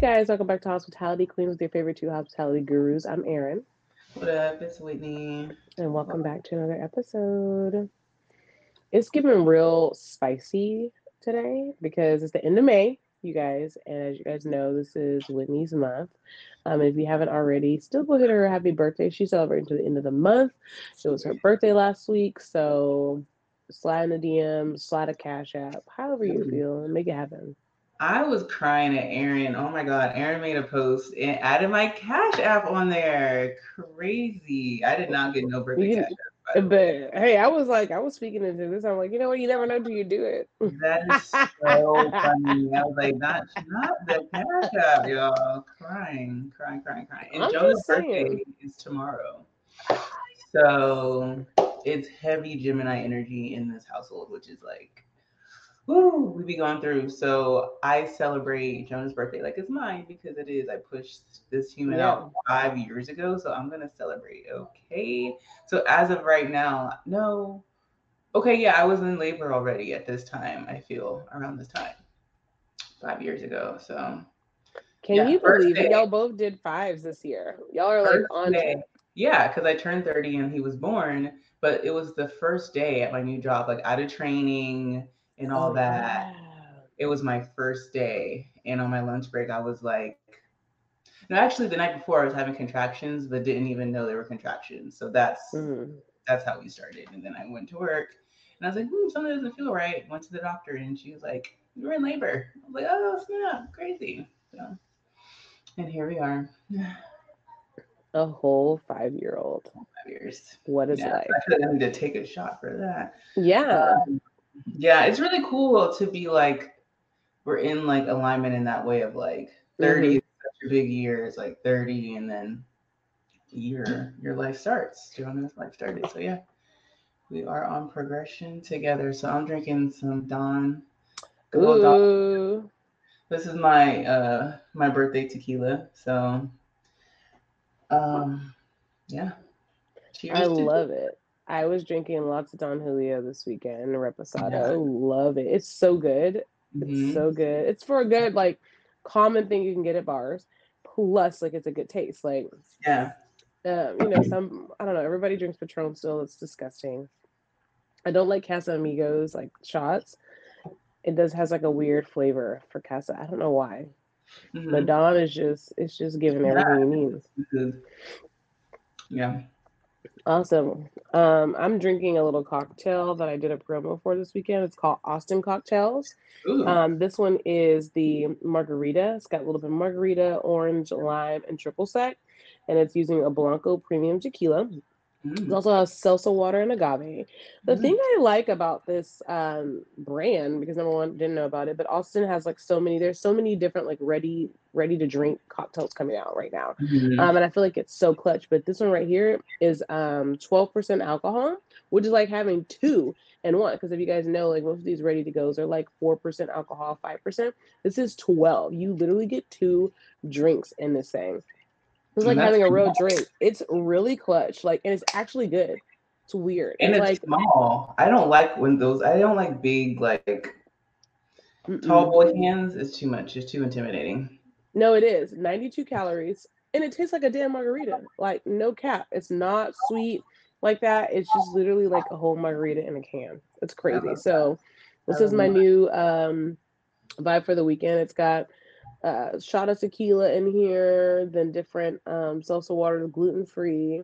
guys, welcome back to Hospitality Queens with your favorite two hospitality gurus. I'm Erin. What up? It's Whitney. And welcome back to another episode. It's getting real spicy today because it's the end of May, you guys. And as you guys know, this is Whitney's month. Um, if you haven't already, still go hit her a happy birthday. She's celebrating to the end of the month. It was her birthday last week. So slide in the DM, slide a cash app, however you feel, and make it happen. I was crying at Erin. Oh my God. Erin made a post and added my Cash App on there. Crazy. I did not get no birthday cash app. But hey, I was like, I was speaking into this. I'm like, you know what? You never know till you do it. That is so funny. I was like, not, not the Cash App, y'all. Crying, crying, crying, crying. And I'm just birthday is tomorrow. So it's heavy Gemini energy in this household, which is like, woo, we be going through. So I celebrate Jonah's birthday like it's mine because it is. I pushed this human Yeah. out five years ago, so I'm gonna celebrate. Okay. So as of right now, no. Okay, yeah, I was in labor already at this time. I feel around this time, five years ago. So Can Yeah, you believe it? Y'all both did fives this year. Y'all are like on day. Yeah, because I turned 30 and he was born, but it was the first day at my new job, like out of training and all Oh, that. wow. It was my first day. And on my lunch break, I was like, no, actually the night before I was having contractions, but didn't even know they were contractions. So that's Mhm. that's how we started. And then I went to work and I was like, hmm, something doesn't feel right. Went to the doctor and she was like, You're in labor. I was like, Oh snap, crazy. So and here we are. A whole five year old. Five years. What is Yeah, life? I need to take a shot for that. Yeah. Um, yeah, it's really cool to be like we're in like alignment in that way of like 30 Mm-hmm. such a big year. It's like 30 and then your your life starts. Jonah's life started. So yeah. We are on progression together. So I'm drinking some Don. Good old Don. Ooh. This is my uh my birthday tequila. So um yeah. Cheers I love it. I was drinking lots of Don Julio this weekend, Reposado. Yeah. Love it. It's so good. It's Mhm. so good. It's for a good, like, common thing you can get at bars. Plus, like, it's a good taste. Like, Yeah. um, you know, some I don't know. Everybody drinks Patron still. It's disgusting. I don't like Casamigos like shots. It does has like a weird flavor for Casa. I don't know why. Mhm. But Don is just it's just giving Yeah. everything you need. Yeah. Awesome. Um, I'm drinking a little cocktail that I did a promo for this weekend. It's called Austin Cocktails. Ooh. Um, this one is the margarita. It's got a little bit of margarita, orange, lime, and triple sec, and it's using a Blanco premium tequila. It Mm. also has salsa water and agave. The Mm. thing I like about this um, brand, because number one, didn't know about it, but Austin has like so many. There's so many different like ready ready to drink cocktails coming out right now. Mhm. Um, and I feel like it's so clutch. But this one right here is um 12% alcohol, which is like having two and one. Because if you guys know, like most of these ready to goes are like 4% alcohol, 5%. This is 12. You literally get two drinks in this thing. It's like having a real drink. It's really clutch. Like, and it's actually good. It's weird. and it's it's like small. I don't like when those. I don't like big like mm-mm. tall boy cans. It's too much. It's too intimidating. No, it is 92 calories, and it tastes like a damn margarita. Like no cap. It's not sweet like that. It's just literally like a whole margarita in a can. It's crazy. So this is my new um vibe for the weekend. It's got uh shot of tequila in here, then different um salsa water, gluten free,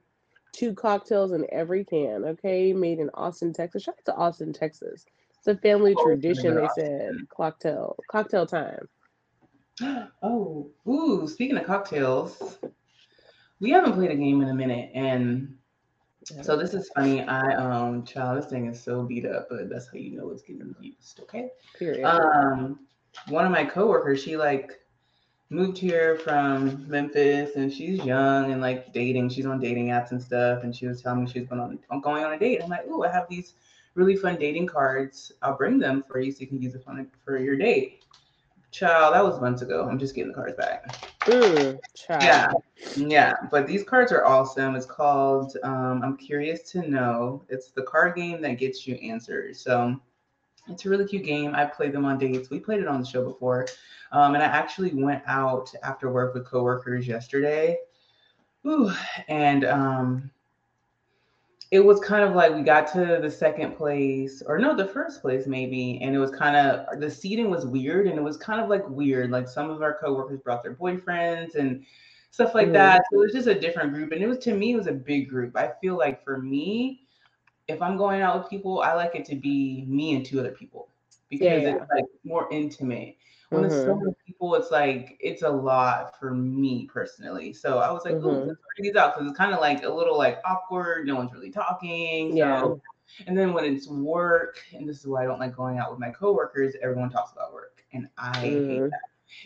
two cocktails in every can. Okay, made in Austin, Texas. Shout out to Austin, Texas. It's a family Oh, tradition. They said cocktail cocktail time. Oh, ooh. Speaking of cocktails, we haven't played a game in a minute, and so this is funny. I um, child, this thing is so beat up, but that's how you know it's getting used. Okay. Period. Um, one of my coworkers, she like moved here from Memphis, and she's young and like dating. She's on dating apps and stuff, and she was telling me she's going on on- going on a date. I'm like, ooh, I have these really fun dating cards. I'll bring them for you so you can use it for, for your date. Child, that was months ago. I'm just getting the cards back. Mm, child. Yeah, yeah. But these cards are awesome. It's called um, I'm Curious to Know. It's the card game that gets you answers. So It's a really cute game. I played them on dates. We played it on the show before. Um, and I actually went out after work with coworkers yesterday. Ooh, and um, it was kind of like we got to the second place, or no, the first place maybe, and it was kind of the seating was weird, and it was kind of like weird. Like some of our coworkers brought their boyfriends and stuff like mm-hmm. that. So it was just a different group, and it was to me it was a big group. I feel like for me, if I'm going out with people, I like it to be me and two other people because yeah, yeah. it's like more intimate. When mm-hmm. it's so many people, it's like it's a lot for me personally. So I was like, mm-hmm. let's these out because it's kind of like a little like awkward. No one's really talking. So. Yeah. And then when it's work, and this is why I don't like going out with my coworkers, everyone talks about work. And I mm-hmm. hate that.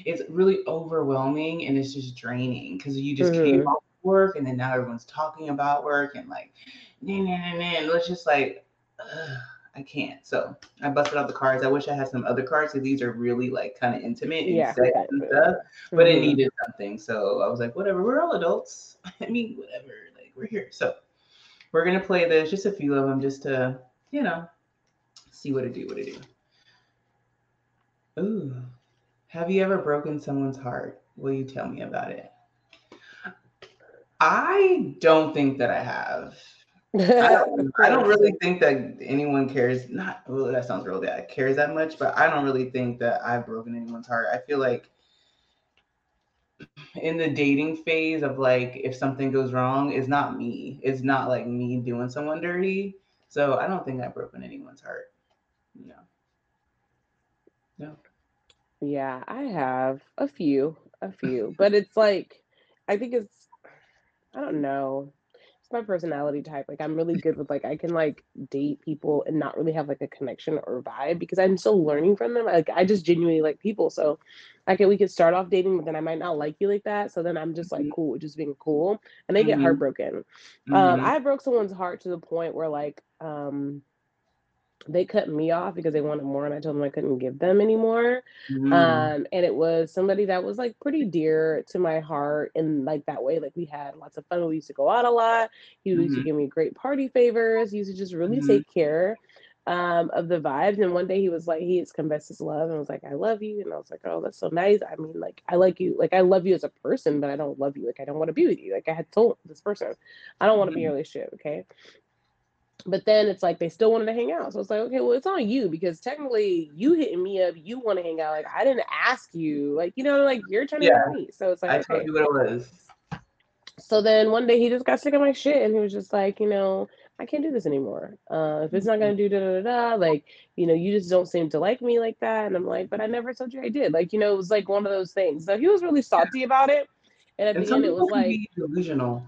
It's really overwhelming and it's just draining because you just came mm-hmm. off work and then now everyone's talking about work and like nah, nah, nah, and it's just like ugh, I can't. So I busted out the cards. I wish I had some other cards because these are really like kind of intimate and yeah, stuff, mm-hmm. but it mm-hmm. needed something. So I was like, whatever, we're all adults. I mean, whatever, like we're here. So we're gonna play this, just a few of them, just to you know see what it do, what it do. Ooh, have you ever broken someone's heart? Will you tell me about it? I don't think that I have. I, don't, I don't really think that anyone cares. Not well, that sounds real bad. Cares that much, but I don't really think that I've broken anyone's heart. I feel like in the dating phase of like if something goes wrong, it's not me. It's not like me doing someone dirty. So I don't think I've broken anyone's heart. No. No. Yeah, I have a few, a few, but it's like I think it's I don't know. My personality type. Like I'm really good with like I can like date people and not really have like a connection or vibe because I'm still learning from them. Like I just genuinely like people. So I can we could start off dating, but then I might not like you like that. So then I'm just like mm-hmm. cool, just being cool. And they get mm-hmm. heartbroken. Um, mm-hmm. Um I broke someone's heart to the point where like um they cut me off because they wanted more and I told them I couldn't give them anymore. Mm. Um, and it was somebody that was like pretty dear to my heart in like that way. Like we had lots of fun. We used to go out a lot. He mm-hmm. used to mm-hmm. give me great party favors. He used to just really mm-hmm. take care um, of the vibes. And one day he was like, he has confessed his love and was like, I love you. And I was like, oh, that's so nice. I mean, like, I like you. Like, I love you as a person, but I don't love you. Like, I don't want to be with you. Like, I had told this person, I don't want to mm-hmm. be in a mm-hmm. relationship. Okay but then it's like they still wanted to hang out. So it's like, okay, well, it's on you because technically you hitting me up, you want to hang out. Like I didn't ask you, like you know, like you're trying to yeah. me. So it's like I okay. told you what it was. So then one day he just got sick of my shit and he was just like, you know, I can't do this anymore. Uh, if it's not gonna do da da da, like you know, you just don't seem to like me like that. And I'm like, but I never told you I did. Like you know, it was like one of those things. So he was really salty about it. And at and the end, it was like delusional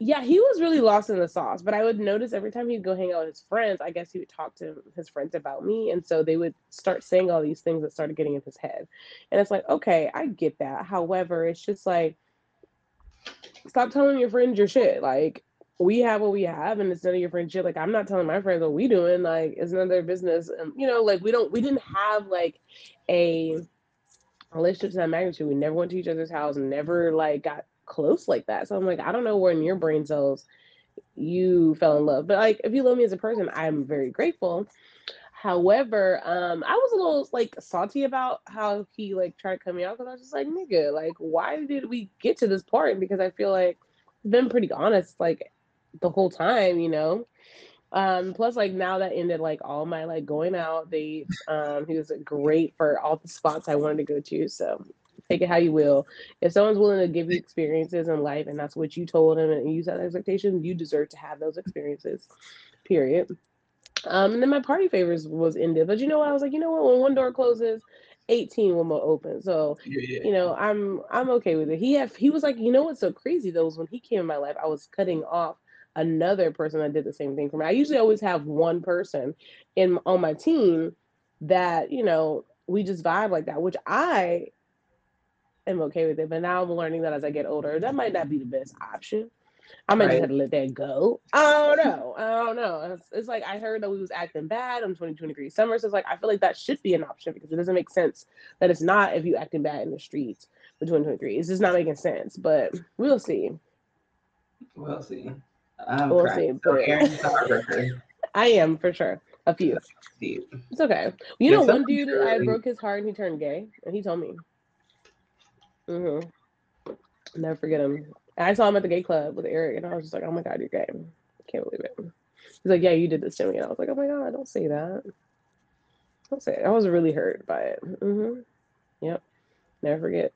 yeah, he was really lost in the sauce. But I would notice every time he'd go hang out with his friends, I guess he would talk to his friends about me. And so they would start saying all these things that started getting in his head. And it's like, okay, I get that. However, it's just like, stop telling your friends your shit. Like, we have what we have and it's none of your friends shit. Like, I'm not telling my friends what we doing. Like, it's none of their business. And, you know, like, we don't, we didn't have like a relationship to that magnitude. We never went to each other's house, never like got close like that. So I'm like, I don't know where in your brain cells you fell in love. But like if you love me as a person, I'm very grateful. However, um, I was a little like salty about how he like tried cut out because I was just like, nigga, like why did we get to this part? Because I feel like I've been pretty honest like the whole time, you know. Um, plus like now that ended like all my like going out dates. Um, he was great for all the spots I wanted to go to. So take it how you will. If someone's willing to give you experiences in life and that's what you told them and you set expectations, you deserve to have those experiences. Period. Um, and then my party favors was ended. But you know what? I was like, you know what? When one door closes, 18 will more open. So, yeah, you know, I'm I'm okay with it. He have he was like, you know what's so crazy though is when he came in my life, I was cutting off another person that did the same thing for me. I usually always have one person in on my team that, you know, we just vibe like that, which I am okay with it. But now I'm learning that as I get older, that might not be the best option. I might right. just have to let that go. I don't know. I don't know. It's, it's, like I heard that we was acting bad on 2023 summer. So it's like I feel like that should be an option because it doesn't make sense that it's not if you acting bad in the streets for 2023. It's just not making sense. But we'll see. We'll see. I'm we'll crying. see. I am for sure. A few. It's okay. You know, one dude I broke his heart and he turned gay, and he told me. Mm-hmm. Never forget him. I saw him at the gay club with Eric, and I was just like, "Oh my god, you're gay! Can't believe it." He's like, "Yeah, you did this to me," and I was like, "Oh my god, don't say that. Don't say it." I was really hurt by it. Mm-hmm. Yep. Never forget.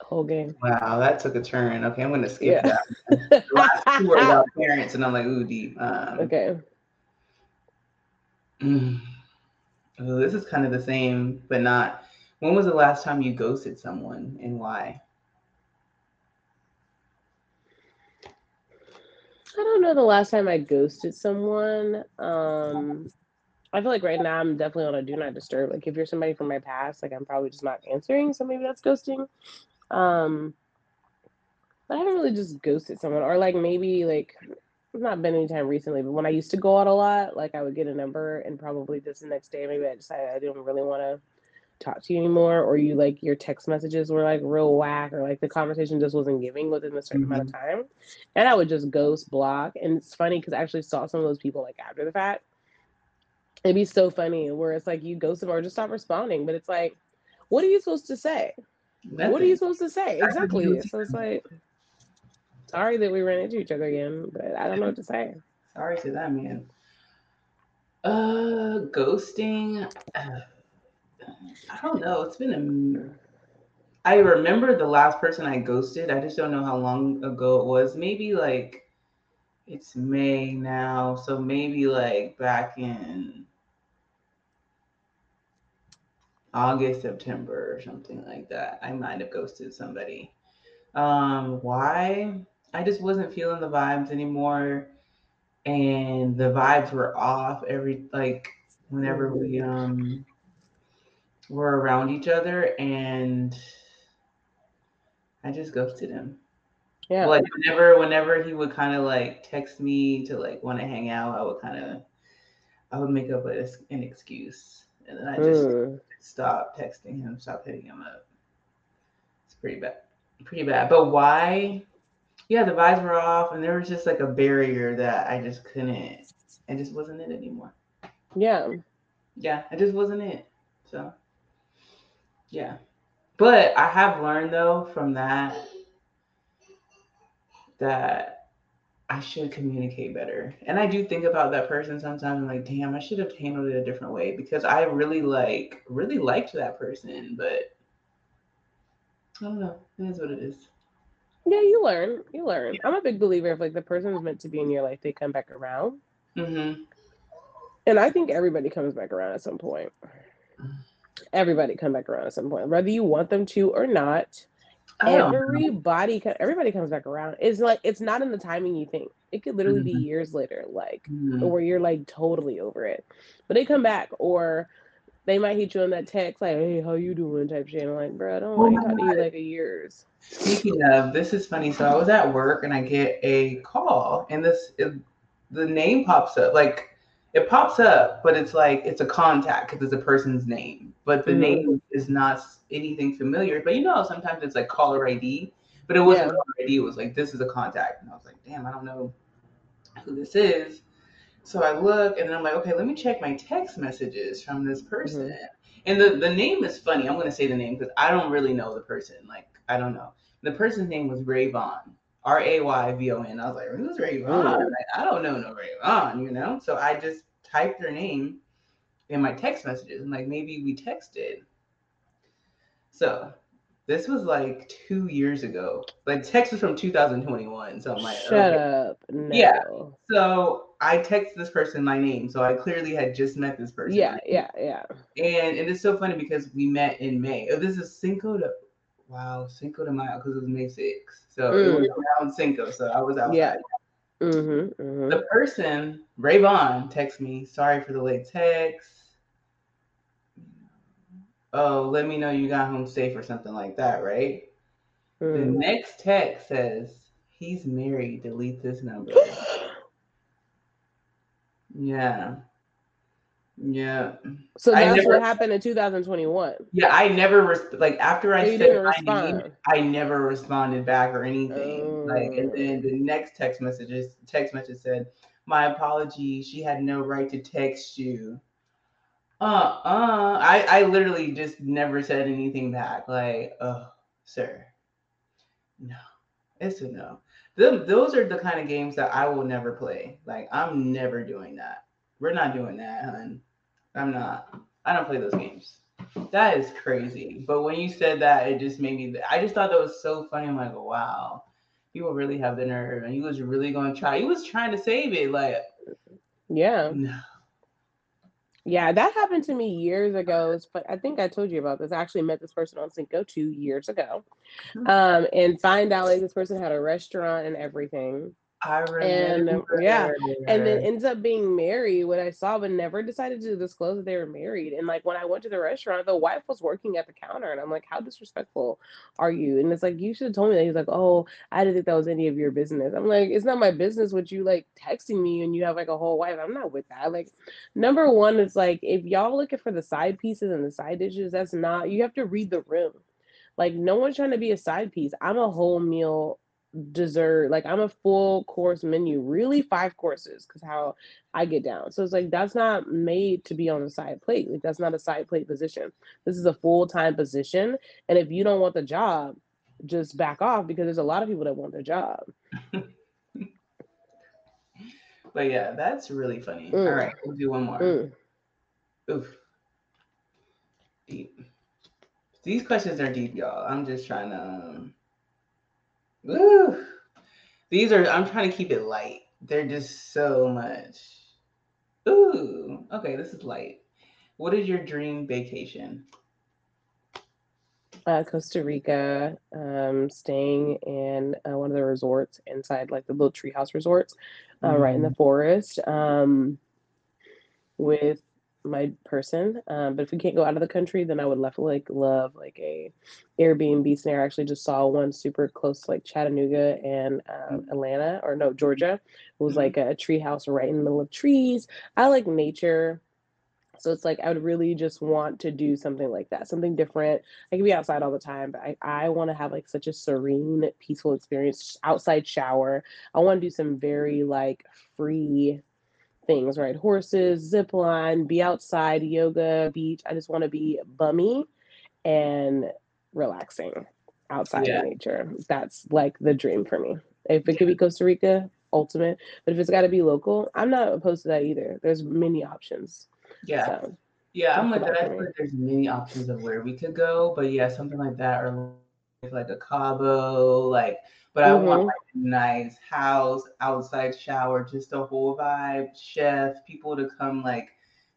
Whole game. Wow, that took a turn. Okay, I'm gonna skip Yeah. that. Last two were about parents, and I'm like, ooh, deep. Um, okay. mm. Ooh, this is kind of the same, but not. When was the last time you ghosted someone, and why? I don't know the last time I ghosted someone. Um, I feel like right now I'm definitely on a do not disturb. Like if you're somebody from my past, like I'm probably just not answering, so maybe that's ghosting. Um, but I haven't really just ghosted someone, or like maybe like not been any time recently, but when I used to go out a lot, like I would get a number and probably just the next day maybe I decided I didn't really want to talk to you anymore, or you like your text messages were like real whack, or like the conversation just wasn't giving within a certain amount of time, and I would just ghost block. And it's funny because I actually saw some of those people like after the fact. It'd be so funny where it's like you ghost them or just stop responding, but it's like, what are you supposed to say? What are you supposed to say? Exactly. So it's like, sorry that we ran into each other again, but I don't know what to say. Sorry to that man. Uh, ghosting. I don't know. It's been a. I remember the last person I ghosted. I just don't know how long ago it was. Maybe like it's May now, so maybe like back in August, September, or something like that. I might have ghosted somebody. Um, why? I just wasn't feeling the vibes anymore and the vibes were off every like whenever we um were around each other and I just ghosted him. Yeah. Like whenever whenever he would kind of like text me to like want to hang out, I would kind of I would make up a, an excuse and then I just Mm. stop texting him, stop hitting him up. It's pretty bad. Pretty bad. But why? Yeah, the vibes were off and there was just like a barrier that I just couldn't I just wasn't it anymore. Yeah. Yeah, it just wasn't it. So yeah. But I have learned though from that that I should communicate better. And I do think about that person sometimes. I'm like, damn, I should have handled it a different way because I really like really liked that person, but I don't know. It is what it is. Yeah, you learn. You learn. I'm a big believer if like the person's meant to be in your life, they come back around. Mm-hmm. And I think everybody comes back around at some point. Everybody come back around at some point, whether you want them to or not. Everybody, everybody comes back around. It's like it's not in the timing you think. It could literally be Mhm. years later, like Mhm. where you're like totally over it. But they come back, or they might hit you on that text like, "Hey, how you doing?" type shit. I'm like, bro, I don't Oh want to talk to you like a years. Speaking of, this is funny. So I was at work and I get a call, and this it, the name pops up. Like it pops up, but it's like it's a contact because it's a person's name, but the Mhm. name is not anything familiar. But you know, sometimes it's like caller ID, but it wasn't Yeah. caller ID. It was like this is a contact, and I was like, damn, I don't know who this is. So I look, and then I'm like, okay, let me check my text messages from this person. And the, the name is funny. I'm going to say the name because I don't really know the person. Like, I don't know. The person's name was Rayvon, R A Y V O N. I was like, who's Rayvon? Mm. Like, I don't know no Rayvon, you know? So I just typed her name in my text messages and like maybe we texted. So this was like two years ago. Like, text was from 2021. So I'm like, Shut okay. up. No. Yeah. So I texted this person my name. So I clearly had just met this person. Yeah, yeah, yeah. And and it's so funny because we met in May. Oh, this is Cinco de wow, Cinco de Mayo because it was May 6th. So it was around Cinco. So I was outside. Mm. Yeah. Mm-hmm, mm-hmm. The person, Rayvon, texts me, sorry for the late text. Oh, let me know you got home safe or something like that, right? The Mm. next text says, he's married, delete this number. Yeah. Yeah. So that's never- what happened in 2021. Yeah, I never res- like after I you said my name. I never responded back or anything. Like, and Oh. then the next text messages, text message said, My apology. She had no right to text you. Uh uh. I, I literally just never said anything back. Like, oh, sir. No. It's a no. Them, those are the kind of games that I will never play. Like, I'm never doing that. We're not doing that, hun. I'm not. I don't play those games. That is crazy. But when you said that, it just made me. I just thought that was so funny. I'm like, wow, people really have the nerve, and he was really going to try. He was trying to save it. Like, Yeah. no. Yeah, that happened to me years ago. But I think I told you about this. I actually met this person on Cinco two years ago. Hmm. Um, and find out like this person had a restaurant and everything. I And um, yeah, and then ends up being married what i saw but never decided to disclose that they were married and like when i went to the restaurant the wife was working at the counter and i'm like how disrespectful are you? And it's like you should have told me that. He's like oh i didn't think that was any of your business. I'm like it's not my business what you like texting me and you have like a whole wife. I'm not with that. Like number one is like if y'all looking for the side pieces and the side dishes that's not you have to read the room. Like no one's trying to be a side piece. I'm a whole meal dessert like i'm a full course menu really five courses because how i get down so it's like that's not made to be on a side plate like that's not a side plate position this is a full-time position and if you don't want the job just back off because there's a lot of people that want the job But yeah, that's really funny. Mm. All right, we'll do one more. Mm. Oof. Deep. These questions are deep, y'all. I'm just trying to. Um... Woo. These are. I'm trying to keep it light. They're just so much. Ooh. Okay, this is light. What is your dream vacation? uh, Costa Rica, um, staying in uh, one of the resorts inside like the little treehouse resorts, uh, right in the forest, um, with my person. Um, but if we can't go out of the country, then I would love like love like a Airbnb snare. I actually just saw one super close to like Chattanooga and um, Atlanta or no Georgia. It was Mhm. like a treehouse right in the middle of trees. I like nature. So it's like I would really just want to do something like that, something different. I can be outside all the time, but I, I want to have like such a serene, peaceful experience. Outside shower. I want to do some very like free things, right? Horses, zip line, be outside, yoga, beach. I just want to be bummy and relaxing outside Yeah. in nature. That's like the dream for me. If it could be Costa Rica, ultimate. But if it's got to be local, I'm not opposed to that either. There's many options. Yeah. So Yeah, I'm like that. I feel like there's many options of where we could go, but yeah, something like that, or like, like a Cabo, like. But I want Mhm. like a nice house, outside shower, just a whole vibe, chef, people to come like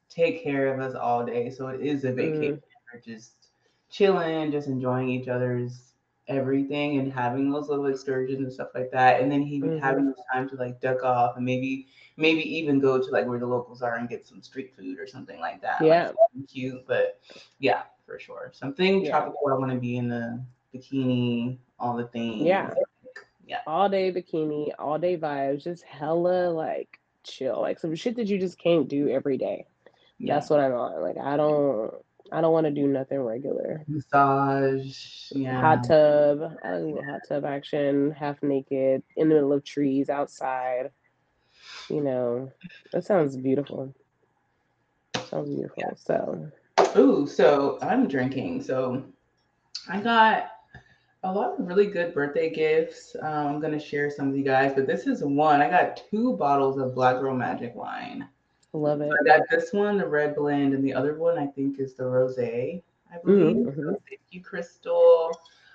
take care of us all day. So it is a vacation. We're just chilling, just enjoying each other's everything and having those little excursions and stuff like that. And then he Mhm. having the time to like duck off and maybe maybe even go to like where the locals are and get some street food or something like that. Yeah. something cute, but yeah, for sure. Something Yeah. tropical. I want to be in the bikini, all the things. Yeah. Yeah. all day bikini, all day vibes, just hella like chill, like some shit that you just can't do every day. Yeah. That's what I'm on. Like I don't, I don't want to do nothing regular. Massage. Yeah. Hot tub, I like a little hot tub action, half naked, in the middle of trees, outside. You know, that sounds beautiful. Sounds beautiful. So, Ooh, so I'm drinking. So I got a lot of really good birthday gifts. Um, I'm gonna share some with you guys, but this is one. I got two bottles of Black Girl Magic wine. I love it. I got this one, the red blend, and the other one I think is the rosé. I believe. Mhm, So mhm. thank you, Crystal.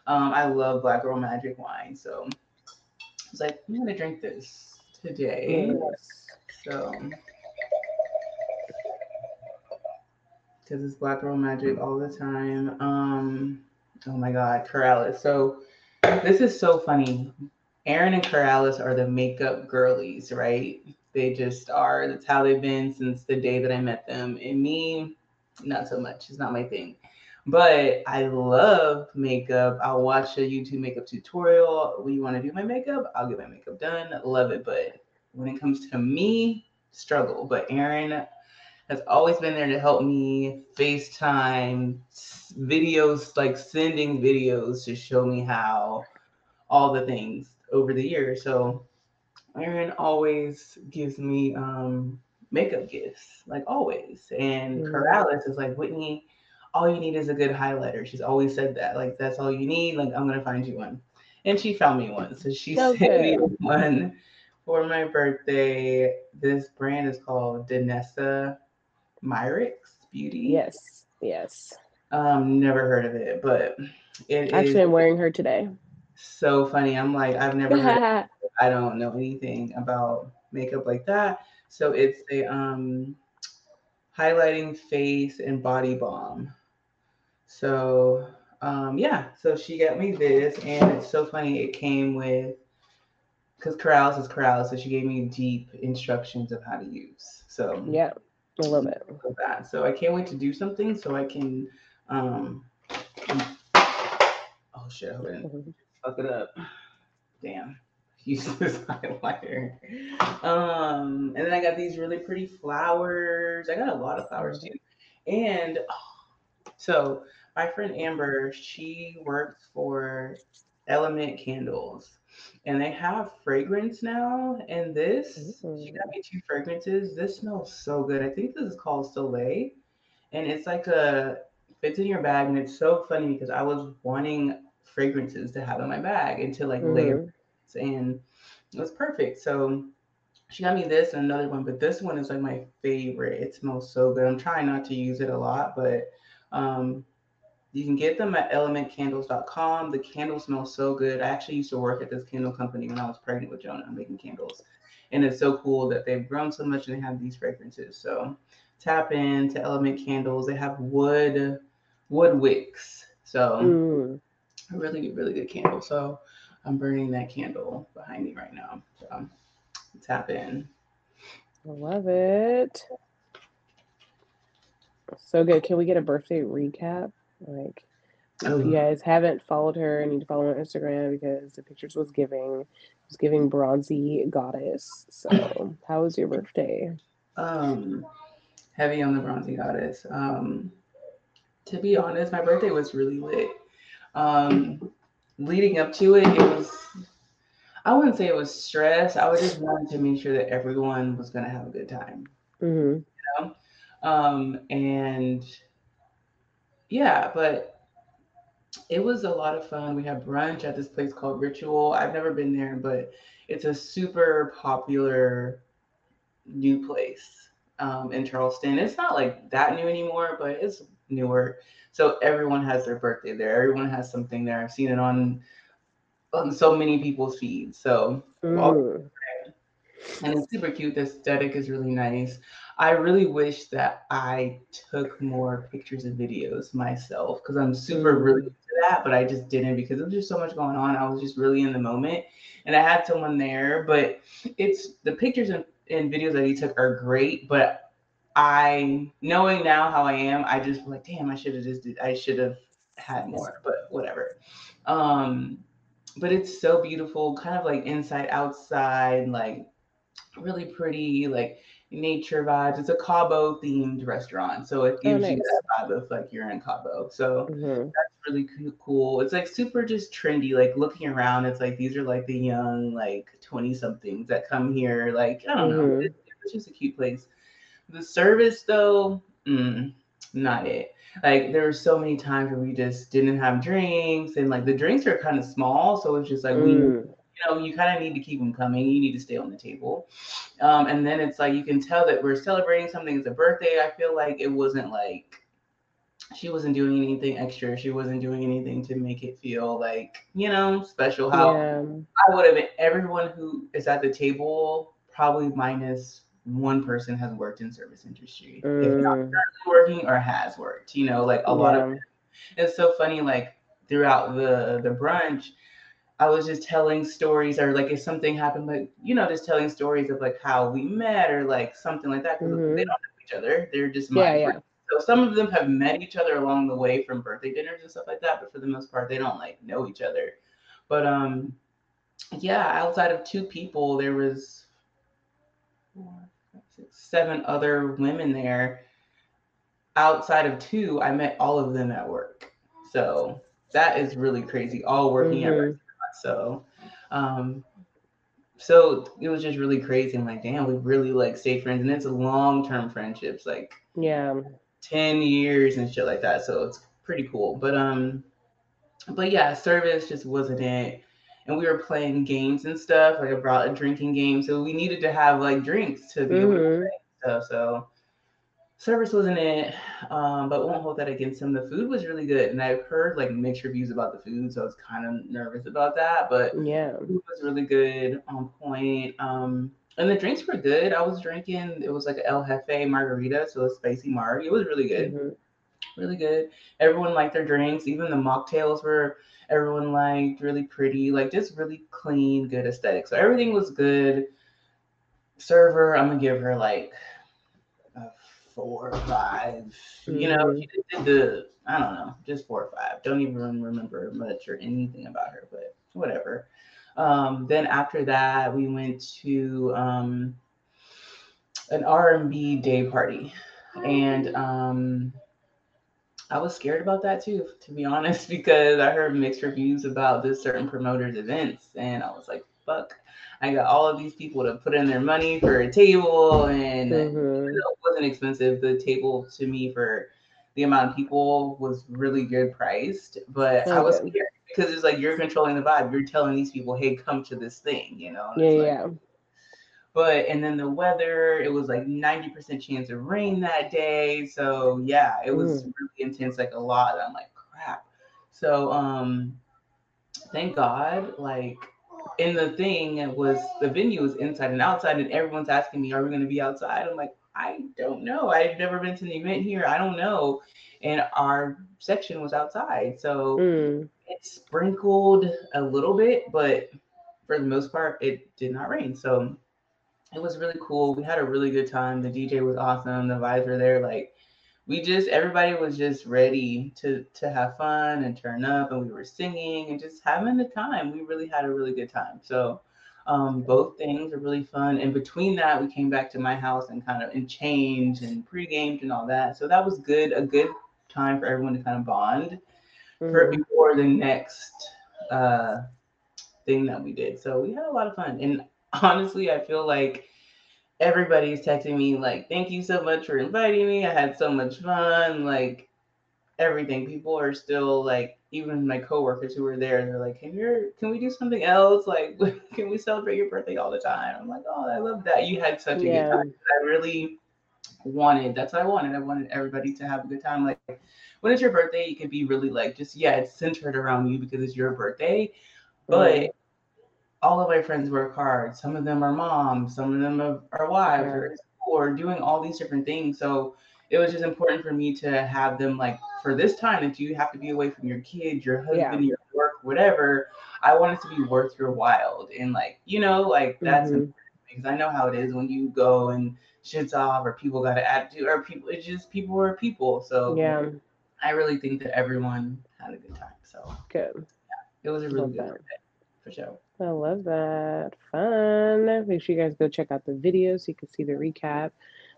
Um, I love Black Girl Magic wine, so I was like, I'm gonna drink this today. Yes. So, because it's Black Girl Magic all the time. Um, oh my God, Corrales. So, this is so funny. Erin and Corrales are the makeup girlies, right? They just are. That's how they've been since the day that I met them. And me, not so much. It's not my thing. But I love makeup. I'll watch a YouTube makeup tutorial. When you want to do my makeup, I'll get my makeup done. Love it. But when it comes to me, struggle. But Erin has always been there to help me FaceTime videos, like sending videos to show me how all the things over the years. So Erin always gives me um, makeup gifts, like always. And Mhm. Corrales is like, Whitney, all you need is a good highlighter. She's always said that. Like, that's all you need. Like, I'm gonna find you one. And she found me one. So she sent me one for my birthday. This brand is called Danessa Myricks Beauty. Yes, yes. Um, never heard of it, but it Actually, is I'm wearing her today. so funny. I'm like, I've never heard I don't know anything about makeup like that. So it's a um highlighting face and body balm. So um yeah, so she got me this and it's so funny it came with because Corrales is Corrales, so she gave me deep instructions of how to use. So yeah, I love it. of that. So I can't wait to do something so I can um oh shit, I hope I didn't Mhm. fuck it up. Damn. Useless highlighter. Um, and then I got these really pretty flowers. I got a lot of flowers too. And oh, so my friend Amber, she works for Element Candles. And they have fragrance now. And this, she got me two fragrances. This smells so good. I think this is called Soleil. And it's like a fits in your bag. And it's so funny because I was wanting fragrances to have in my bag and to like layer Mhm. and it was perfect. So she got me this and another one, but this one is like my favorite. It smells so good. I'm trying not to use it a lot, but um, you can get them at elementcandles.com. The candles smell so good. I actually used to work at this candle company when I was pregnant with Jonah I'm making candles. And it's so cool that they've grown so much and they have these fragrances. So tap in to Element Candles. They have wood wood wicks. So Mm. a really, really good candle. So I'm burning that candle behind me right now. So tap in. I love it. So good. Can we get a birthday recap? Like, if you guys haven't followed her, and need to follow her on Instagram because the pictures was giving was giving bronzy goddess. So, how was your birthday? Um, heavy on the bronzy goddess. Um, to be honest, my birthday was really lit. Um, leading up to it, it was. I wouldn't say it was stress. I was just wanting to make sure that everyone was gonna have a good time. Mm-hmm. You know, Um, and yeah, but it was a lot of fun. We had brunch at this place called Ritual. I've never been there, but it's a super popular new place um, in Charleston. It's not like that new anymore, but it's newer. So everyone has their birthday there. Everyone has something there. I've seen it on on so many people's feeds. So Mm. And it's super cute. The aesthetic is really nice. I really wish that I took more pictures and videos myself because I'm super really into that, but I just didn't because there was just so much going on. I was just really in the moment, and I had someone there. But it's the pictures and, and videos that he took are great, but I knowing now how I am, I just like, damn, I should have just did. I should have had more, but whatever. Um, but it's so beautiful, kind of like inside outside, like really pretty, like nature vibes. It's a Cabo themed restaurant, so it gives you nice. that vibe of like you're in Cabo. So hmm that's really cool. It's like super just trendy. Like looking around, it's like these are like the young like twenty somethings that come here. Like I don't know, Mhm. it- it's just a cute place. The service though, mm, not it. Like there were so many times where we just didn't have drinks, and like the drinks are kind of small, so it's just like we Mm. You know, you kind of need to keep them coming. You need to stay on the table. Um, and then it's like you can tell that we're celebrating something as a birthday. I feel like it wasn't like she wasn't doing anything extra. She wasn't doing anything to make it feel like, you know, special. How Yeah. I would have been everyone who is at the table, probably minus one person has worked in service industry. If not Mm. working or has worked, you know, like a lot of it's so funny like throughout the the brunch i was just telling stories or like if something happened like you know just telling stories of like how we met or like something like that because Mhm. they don't know each other they're just Yeah, my yeah. friends. so some of them have met each other along the way from birthday dinners and stuff like that but for the most part they don't like know each other but um yeah outside of two people there was four, five, six, seven other women there outside of two i met all of them at work so that is really crazy all working at Mhm. restaurants so um so it was just really crazy. I'm like, damn, we really like stay friends, and it's long term friendships, like Yeah. ten years and shit like that. So it's pretty cool. But um, but yeah, service just wasn't it. And we were playing games and stuff. Like I brought a drinking game, so we needed to have like drinks to be able to Mhm. play stuff. So service wasn't it. Um, but won't hold that against him. The food was really good, and I've heard like mixed reviews about the food, so I was kind of nervous about that. But Yeah. food was really good, on point. Um, and the drinks were good. I was drinking. It was like an El Jefe margarita, so a spicy marg. It was really good, Mhm. really good. Everyone liked their drinks. Even the mocktails were everyone liked, really pretty, like just really clean, good aesthetic. So everything was good. Server, I'm gonna give her like four or five. You know, Mhm. she just did the I don't know, just four or five. Don't even remember much or anything about her, but whatever. Um, then after that, we went to um, an R&B day party, and um, I was scared about that too, to be honest, because I heard mixed reviews about this certain promoter's events, and I was like, "Fuck!" I got all of these people to put in their money for a table, and Mhm. it wasn't expensive. The table to me for the amount of people was really good priced, but I was Okay. scared because it's like you're controlling the vibe. You're telling these people, "Hey, come to this thing," you know. and Yeah, like- yeah. but and then the weather, it was like 90% chance of rain that day. So yeah, it was Mm. really intense, like a lot. I'm like, crap. So um thank God, like in the thing was the venue was inside and outside, and everyone's asking me, Are we gonna be outside? I'm like, I don't know. I've never been to an event here. I don't know. And our section was outside. So Mm. it sprinkled a little bit, but for the most part, it did not rain. So it was really cool. We had a really good time. The DJ was awesome. The vibes were there. Like we just everybody was just ready to to have fun and turn up and we were singing and just having the time. We really had a really good time. So um, both things are really fun. And between that, we came back to my house and kind of and changed and pre-gamed and all that. So that was good, a good time for everyone to kind of bond for Mhm. before the next uh thing that we did. So we had a lot of fun. And honestly, I feel like everybody's texting me like, thank you so much for inviting me. I had so much fun. Like everything. People are still like, even my coworkers who were there, they're like, Can you can we do something else? Like, can we celebrate your birthday all the time? I'm like, Oh, I love that. You had such a good time. I really wanted that's what I wanted. I wanted everybody to have a good time. Like when it's your birthday, you can be really like just yeah, it's centered around you because it's your birthday. But Mhm. All of my friends work hard. Some of them are moms, some of them are, are wives or, or doing all these different things. So it was just important for me to have them like for this time that you have to be away from your kids, your husband, Yeah. your work, whatever. I want it to be worth your while. And like, you know, like that's Mhm. because I know how it is when you go and shit's off or people got an attitude or people it's just people are people. So Yeah. I really think that everyone had a good time. So Good. Yeah, it was a really Love good that. birthday for sure. I love that. Fun. Make sure you guys go check out the video so you can see the recap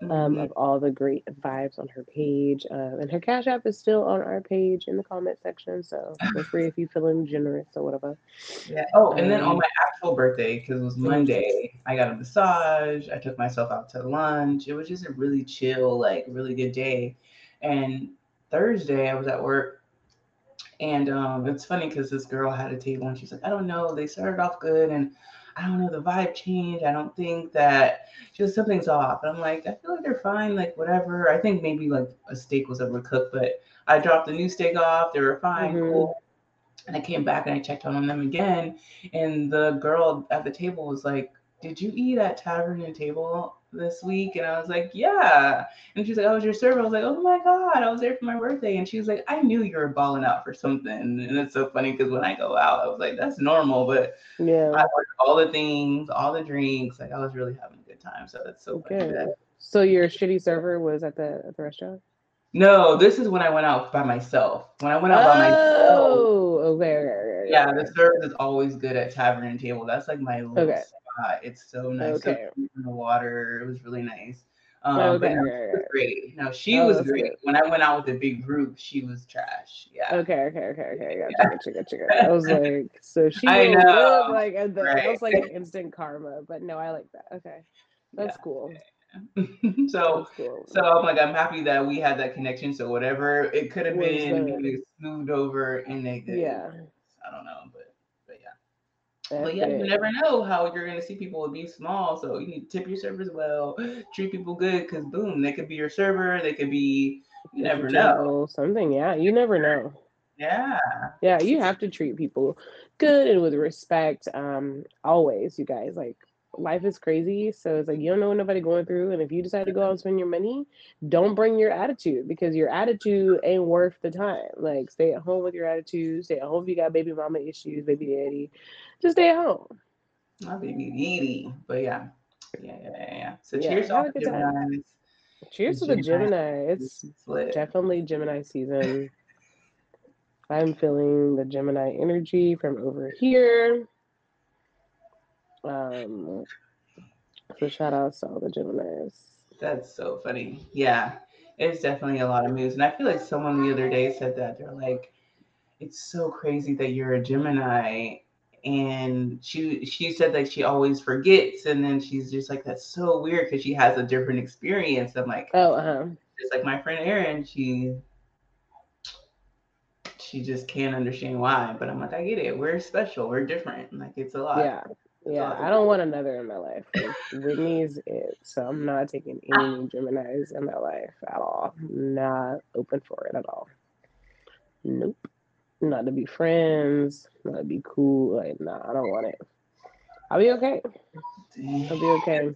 um, Mhm. of all the great vibes on her page. Uh, and her Cash App is still on our page in the comment section. So feel free if you're feeling generous or whatever. Yeah. Oh, and then on Um, my actual birthday, because it was. Monday, I got a massage. I took myself out to lunch. It was just a really chill, like really good day. And Thursday, I was at work, and um, it's funny because this girl had a table, and she's like, "I don't know. They started off good, and I don't know. The vibe changed. I don't think that just something's off." And I'm like, "I feel like they're fine. Like whatever. I think maybe like a steak was overcooked, but I dropped the new steak off. They were fine, Mhm. cool." And I came back and I checked on them again, and the girl at the table was like, "Did you eat at Tavern and Table this week?" And I was like, "Yeah." And she's like, oh, "I was your server." I was like, "Oh my god, I was there for my birthday." And she was like, "I knew you were balling out for something." And it's so funny because when I go out, I was like, "That's normal," but Yeah. I ordered all the things, all the drinks. Like I was really having a good time. So that's so. Good. that- So your shitty server was at the at the restaurant? No, this is when I went out by myself. When I went out by myself. Oh, okay, okay, okay, Yeah, okay. the service is always good at Tavern and Table. That's like my Okay. Spot. It's so nice. Okay. in the water. It was really nice. Um, Okay, but no, was great. No, she Oh, was great. good. When I went out with the big group, she was trash. Yeah. Okay, okay, okay, okay. Gotcha, gotcha, gotcha, gotcha. I was like, so she I know, live like at the, that right. was like an instant karma, but no, I like that. Okay, that's cool. so cool. so I'm like I'm happy that we had that connection. So whatever it could have been, it smoothed over and they did. yeah, I don't know, but yeah. That's But yeah, you never know how you're gonna see people be small. So you need to tip your servers well, treat people good, because boom, they could be your server, they could be you never know. Something, yeah. You never know. Yeah. Yeah, you have to treat people good and with respect. Um, always, you guys. Like life is crazy, so it's like you don't know what nobody going through. And if you decide to go out and spend your money, don't bring your attitude because your attitude ain't worth the time. Like stay at home with your attitude. Stay at home if you got baby mama issues, baby daddy. Just stay at home. My baby needy. But yeah. Yeah, yeah, yeah. So Yeah, cheers have off a to. Gemini's. Cheers to the Gemini. It's definitely Gemini season. I'm feeling the Gemini energy from over here. Um, so shout out to all the Geminis. That's so funny. Yeah, it's definitely a lot of moves. And I feel like someone the other day said that they're like, it's so crazy that you're a Gemini. And she she said that she always forgets, and then she's just like, that's so weird because she has a different experience. I'm like, Oh, uh-huh. just like my friend Erin, she she just can't understand why. But I'm like, I get it. We're special. We're different. Like it's a lot. Yeah. Yeah. I don't want another in my life. 'cause Whitney's it. So I'm not taking any new Geminis in my life at all. Not open for it at all. Nope. Not to be friends, not to be cool. Like, nah, I don't want it. I'll be okay. I'll be okay.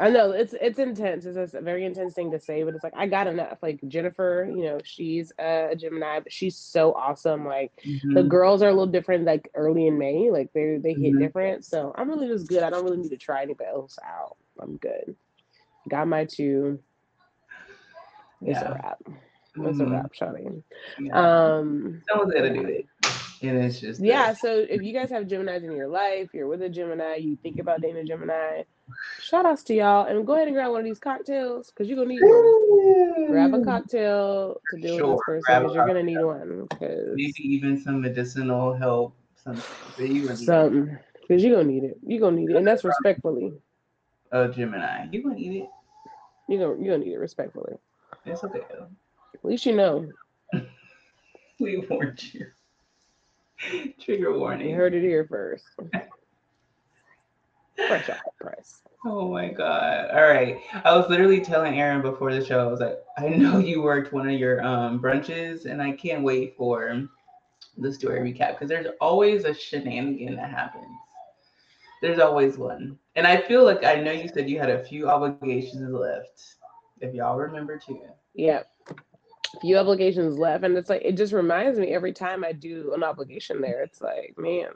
I know it's it's intense. It's a very intense thing to say, but it's like I got enough. Like Jennifer, you know, she's a Gemini, but she's so awesome. Like the Mhm. girls are a little different, like early in May. Like they they hit Mhm. different. So I'm really just good. I don't really need to try anything else out. I'm good. Got my two. It's a Yeah. wrap. It's a Mhm. wrap, Shawty. Yeah. Um Someone's gotta do it. And it's just Yeah, so if you guys have Geminis in your life, you're with a Gemini, you think about dating a Gemini, shout outs to y'all and go ahead and grab one of these cocktails because you're gonna need one. Grab a cocktail to deal Sure, with this person because you're gonna need one. Because maybe even some medicinal help, something. You something because you're gonna need it. You're gonna need it. And that's respectfully. a Gemini. You gonna need it. You're gonna you're gonna need it respectfully. It's okay though. At least you know. We warned you. Trigger You warning. heard it here first. Fresh off the press. Oh my god. All right. I was literally telling Erin before the show, I was like, I know you worked one of your um brunches and I can't wait for the story recap because there's always a shenanigan that happens. There's always one. And I feel like I know you said you had a few obligations left. If y'all remember too. Yeah. Few obligations left. And it's like it just reminds me every time I do an obligation there, it's like, man,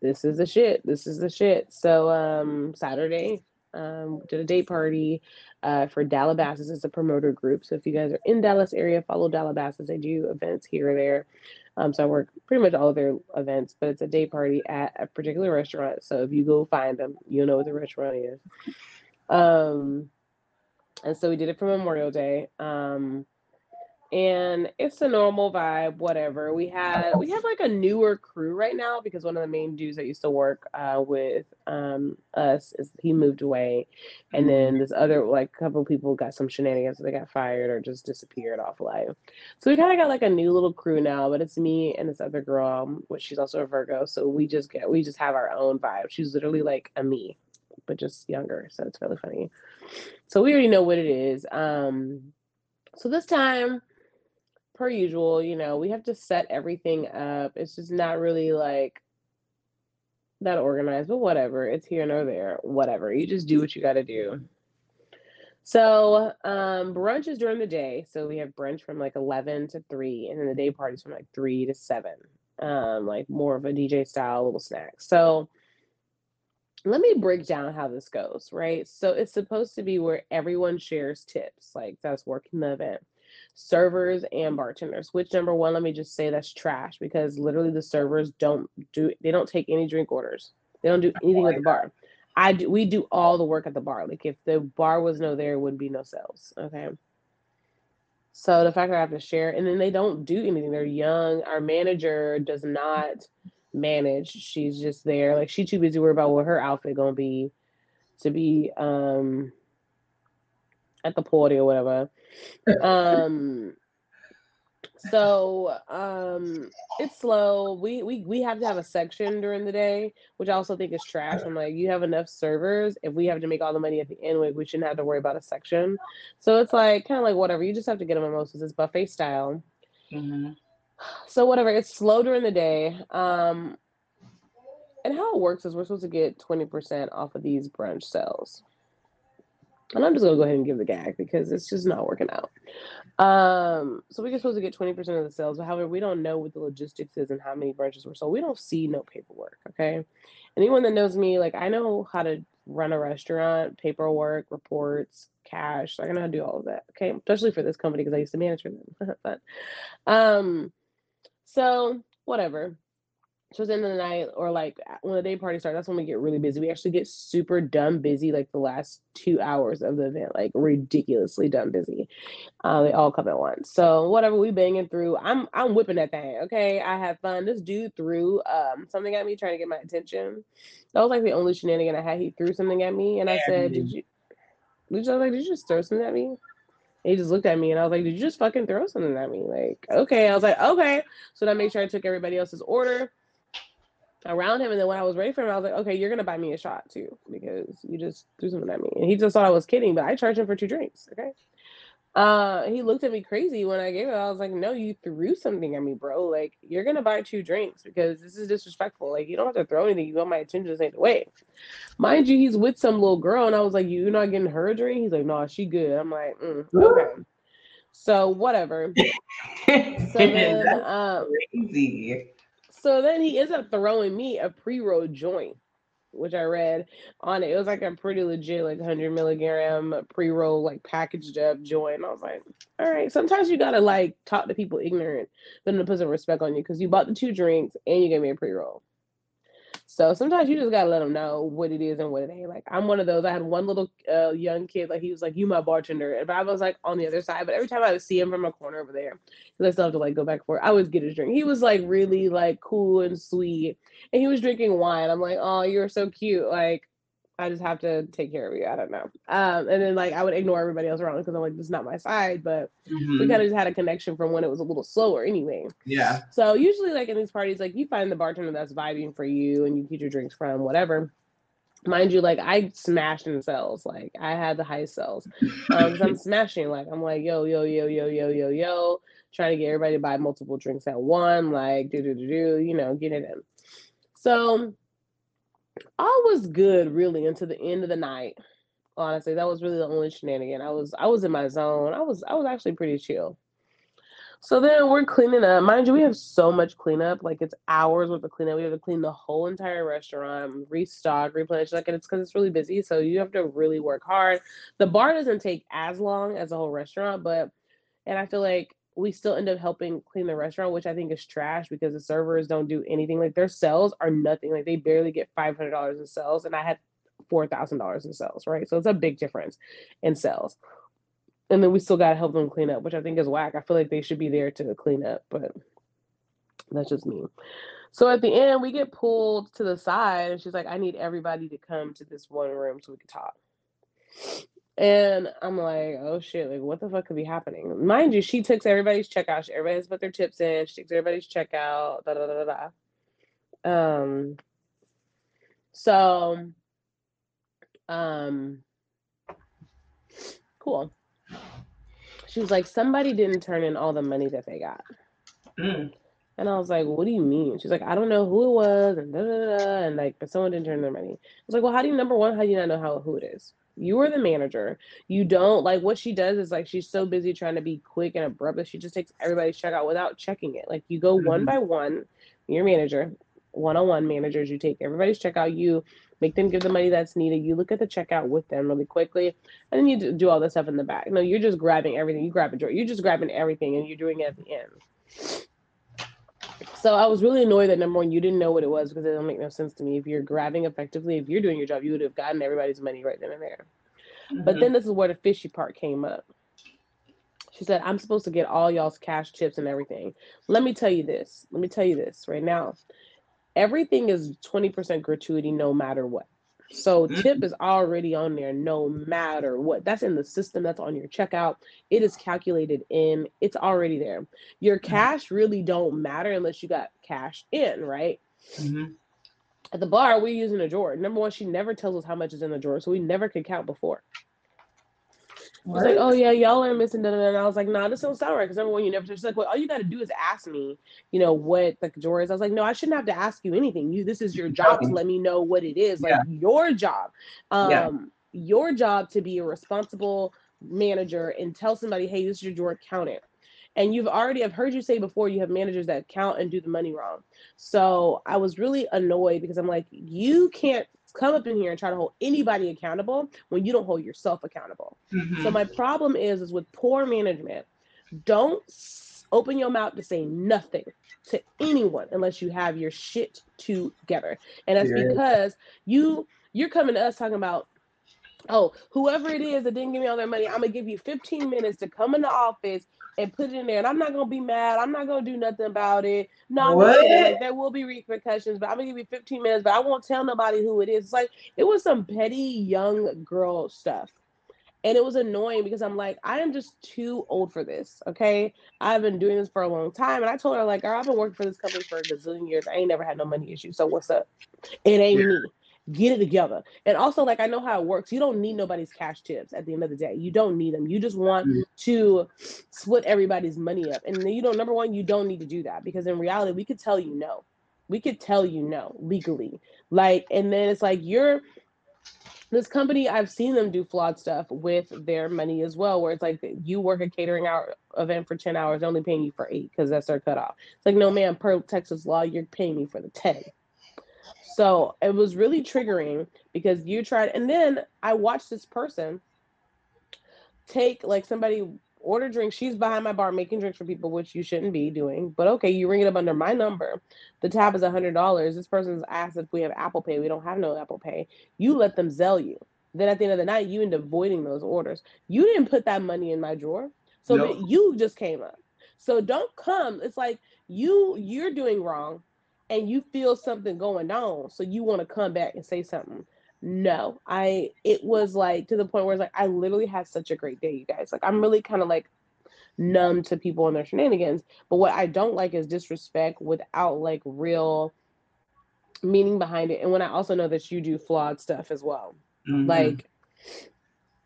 this is the shit. This is the shit. So um Saturday, um, did a date party uh for Dallabasses. It's a promoter group. So if you guys are in Dallas area, follow Dallabasses. They do events here or there. Um, so I work pretty much all of their events, but it's a day party at a particular restaurant. So if you go find them, you'll know what the restaurant is. Um, and so we did it for Memorial Day. Um, and it's a normal vibe, whatever. We had we have like a newer crew right now because one of the main dudes that used to work uh, with um, us is he moved away, and then this other like couple people got some shenanigans, so they got fired or just disappeared off life. So we kind of got like a new little crew now, but it's me and this other girl, which she's also a Virgo. So we just get we just have our own vibe. She's literally like a me, but just younger. So it's really funny. So we already know what it is. Um, so this time, per usual, you know, we have to set everything up. It's just not really like that organized, but whatever. It's here nor there. Whatever. You just do what you got to do. So um, brunch is during the day. So we have brunch from like 11 to 3, and then the day parties from like 3 to 7. Um, like more of a DJ style little snack. So let me break down how this goes, right? So it's supposed to be where everyone shares tips, like that's working the event. Servers and bartenders. Which number one, let me just say that's trash because literally the servers don't do they don't take any drink orders. They don't do anything at the bar. I do, we do all the work at the bar. Like if the bar was no there, would be no sales. Okay. So the fact that I have to share, and then they don't do anything. They're young. Our manager does not manage. She's just there. Like she too busy worried about what her outfit gonna be to be um at the party or whatever. Um so um it's slow. We we we have to have a section during the day, which I also think is trash. I'm like, you have enough servers. If we have to make all the money at the end, we, we shouldn't have to worry about a section. So it's like kind of like whatever. You just have to get them mimosas. It's buffet style. Mm-hmm. So whatever. It's slow during the day. Um and how it works is we're supposed to get 20% off of these brunch sales. And I'm just gonna go ahead and give the gag because it's just not working out. Um, so we're supposed to get 20% of the sales, but however, we don't know what the logistics is and how many branches were sold. We don't see no paperwork. Okay. Anyone that knows me, like I know how to run a restaurant, paperwork, reports, cash. I know how to do all of that. Okay. Especially for this company because I used to manage for them. but um, so whatever towards the end of the night or like when the day party starts, that's when we get really busy. We actually get super dumb busy like the last two hours of the event, like ridiculously dumb busy. Uh, they all come at once. So whatever we banging through, I'm I'm whipping that thing. Okay, I have fun. This dude threw um something at me trying to get my attention. That was like the only shenanigan I had. He threw something at me, and I said, "Did you?" Did you, like, did you just throw something at me? He just looked at me and I was like, Did you just fucking throw something at me? Like, okay. I was like, Okay. So then I made sure I took everybody else's order around him. And then when I was ready for him, I was like, okay, you're gonna buy me a shot too because you just threw something at me. And he just thought I was kidding, but I charged him for two drinks. Okay. Uh, he looked at me crazy when I gave it. I was like, no, you threw something at me, bro. Like, you're gonna buy two drinks because this is disrespectful. Like, you don't have to throw anything. You got my attention this ain't the way. Mind you, he's with some little girl, and I was like, you're not getting her a drink. He's like, no, she good. I'm like, mm, okay. So whatever. so then, um, crazy. So then he ends up throwing me a pre-roll joint, which I read on it. It was like a pretty legit, like 100 milligram pre-roll, like packaged up joint. I was like, all right. Sometimes you gotta like talk to people ignorant, but to put some respect on you because you bought the two drinks and you gave me a pre-roll. So sometimes you just gotta let them know what it is and what it ain't. Like I'm one of those. I had one little uh, young kid, like he was like, "You my bartender," but I was like on the other side. But every time I would see him from a corner over there, because I still have to like go back for, it, I would get his drink. He was like really like cool and sweet, and he was drinking wine. I'm like, "Oh, you're so cute!" Like I just have to take care of you. I don't know. Um, and then like I would ignore everybody else around because I'm like, this is not my side. But mm-hmm. we kind of just had a connection from when it was a little slower anyway. Yeah. So usually like in these parties, like you find the bartender that's vibing for you and you get your drinks from whatever. Mind you, like I smashed in sales. Like I had the highest sales. Um, I'm smashing. Like I'm like, yo, yo, yo, yo, yo, yo, yo, trying to get everybody to buy multiple drinks at one, like do do do do, you know, get it in. So all was good really until the end of the night. Honestly, that was really the only shenanigan. I was I was in my zone. I was I was actually pretty chill. So then we're cleaning up. Mind you, we have so much cleanup. Like it's hours worth of cleanup. We have to clean the whole entire restaurant, restock, replenish. Like and it's because it's really busy. So you have to really work hard. The bar doesn't take as long as the whole restaurant, but and I feel like we still end up helping clean the restaurant, which I think is trash because the servers don't do anything. Like their sales are nothing. Like they barely get five hundred dollars in sales, and I had four thousand dollars in sales, right? So it's a big difference in sales. And then we still gotta help them clean up, which I think is whack. I feel like they should be there to clean up, but that's just me. So at the end, we get pulled to the side, and she's like, "I need everybody to come to this one room so we can talk." And I'm like, oh shit, like what the fuck could be happening? Mind you, she takes everybody's checkout. Everybody has put their tips in. She takes everybody's checkout. Da da da da. da. Um. So. Um. Cool. She was like, somebody didn't turn in all the money that they got. Mm. And I was like, what do you mean? She's like, I don't know who it was, and da da da, and like, but someone didn't turn their money. I was like, well, how do you number one? How do you not know how who it is? You are the manager. You don't like what she does is like she's so busy trying to be quick and abrupt that she just takes everybody's checkout without checking it. Like you go mm-hmm. one by one, your manager, one on one managers, you take everybody's checkout, you make them give the money that's needed. You look at the checkout with them really quickly, and then you do all the stuff in the back. No, you're just grabbing everything. You grab a drawer. You're just grabbing everything, and you're doing it at the end. So I was really annoyed that number one, you didn't know what it was because it don't make no sense to me. If you're grabbing effectively, if you're doing your job, you would have gotten everybody's money right then and there. Mm-hmm. But then this is where the fishy part came up. She said, I'm supposed to get all y'all's cash chips and everything. Let me tell you this. Let me tell you this right now. Everything is 20% gratuity no matter what. So tip is already on there no matter what. That's in the system, that's on your checkout. It is calculated in, it's already there. Your mm-hmm. cash really don't matter unless you got cash in, right? Mm-hmm. At the bar, we're using a drawer. Number one, she never tells us how much is in the drawer, so we never could count before. It's like, oh yeah, y'all are missing. Da, da, da. And I was like, nah, this don't sound right. Because number one, you never. She's like, well, all you got to do is ask me, you know, what the drawer is. I was like, no, I shouldn't have to ask you anything. You, this is your job to let me know what it is. Like yeah. your job, um, yeah. your job to be a responsible manager and tell somebody, hey, this is your drawer, count it. And you've already, I've heard you say before, you have managers that count and do the money wrong. So I was really annoyed because I'm like, you can't come up in here and try to hold anybody accountable when you don't hold yourself accountable. Mm-hmm. So my problem is is with poor management, don't open your mouth to say nothing to anyone unless you have your shit together. And that's yeah. because you you're coming to us talking about oh, whoever it is that didn't give me all their money, I'm gonna give you 15 minutes to come in the office and put it in there. And I'm not gonna be mad. I'm not gonna do nothing about it. No, there will be repercussions, but I'm gonna give you 15 minutes, but I won't tell nobody who it is. It's like it was some petty young girl stuff. And it was annoying because I'm like, I am just too old for this. Okay. I've been doing this for a long time. And I told her, like, I've been working for this company for a gazillion years. I ain't never had no money issues. So what's up? It ain't yeah. me get it together. And also, like I know how it works. You don't need nobody's cash tips at the end of the day. You don't need them. You just want mm-hmm. to split everybody's money up. And you know, number one, you don't need to do that because in reality, we could tell you no. We could tell you no legally. Like, and then it's like you're this company i've seen them do flawed stuff with their money as well where it's like you work a catering hour event for 10 hours only paying you for eight because that's their cutoff it's like no man per texas law you're paying me for the 10 so it was really triggering because you tried, and then I watched this person take like somebody order drinks. She's behind my bar making drinks for people, which you shouldn't be doing. But okay, you ring it up under my number. The tab is a hundred dollars. This person's asked if we have Apple Pay. We don't have no Apple Pay. You let them Zelle you. Then at the end of the night, you end up voiding those orders. You didn't put that money in my drawer, so nope. you just came up. So don't come. It's like you you're doing wrong and you feel something going on so you want to come back and say something. No i it was like to the point where it's like i literally had such a great day you guys. Like i'm really kind of like numb to people and their shenanigans but what i don't like is disrespect without like real meaning behind it and when i also know that you do flawed stuff as well. Mm-hmm. like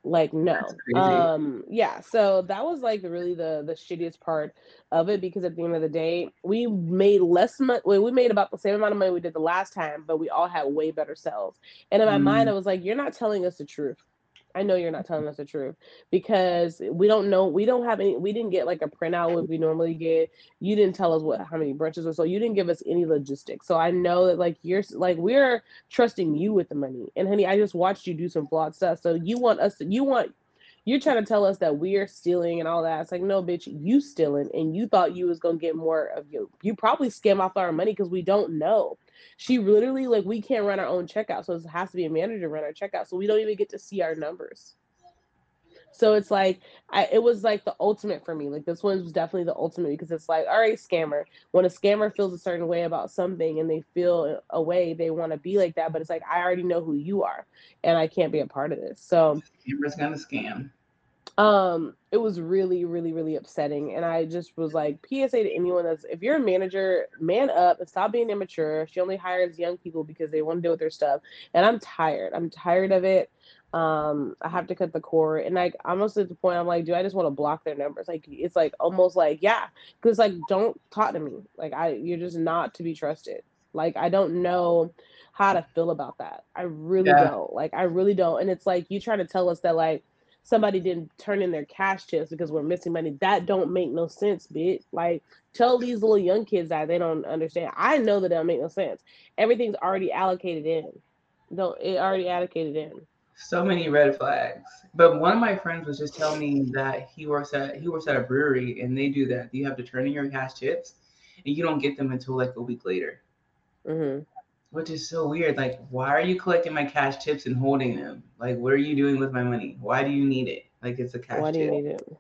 like no. Um yeah so that was like really the the shittiest part of it because at the end of the day we made less money we made about the same amount of money we did the last time but we all had way better sales and in my mm. mind i was like you're not telling us the truth I know you're not telling us the truth because we don't know. We don't have any. We didn't get like a printout what we normally get. You didn't tell us what how many brunches or so. You didn't give us any logistics. So I know that like you're like we're trusting you with the money. And honey, I just watched you do some flawed stuff. So you want us to. You want. You're trying to tell us that we're stealing and all that. It's like no, bitch, you stealing, and you thought you was gonna get more of you. You probably scam off our money because we don't know. She literally like we can't run our own checkout, so it has to be a manager run our checkout. So we don't even get to see our numbers. So it's like I it was like the ultimate for me. Like this one was definitely the ultimate because it's like, all right, scammer. When a scammer feels a certain way about something and they feel a way, they want to be like that. But it's like I already know who you are, and I can't be a part of this. So scammer's gonna scam um it was really really really upsetting and i just was like psa to anyone that's if you're a manager man up and stop being immature she only hires young people because they want to deal with their stuff and i'm tired i'm tired of it um i have to cut the cord and like almost at the point i'm like do i just want to block their numbers like it's like almost like yeah because like don't talk to me like i you're just not to be trusted like i don't know how to feel about that i really yeah. don't like i really don't and it's like you trying to tell us that like somebody didn't turn in their cash chips because we're missing money. That don't make no sense, bitch. Like tell these little young kids that they don't understand. I know that don't make no sense. Everything's already allocated in. Don't it already allocated in. So many red flags. But one of my friends was just telling me that he works at he works at a brewery and they do that. You have to turn in your cash chips. and you don't get them until like a week later. Mm-hmm. Which is so weird. Like, why are you collecting my cash tips and holding them? Like, what are you doing with my money? Why do you need it? Like, it's a cash Why do you tip. need it?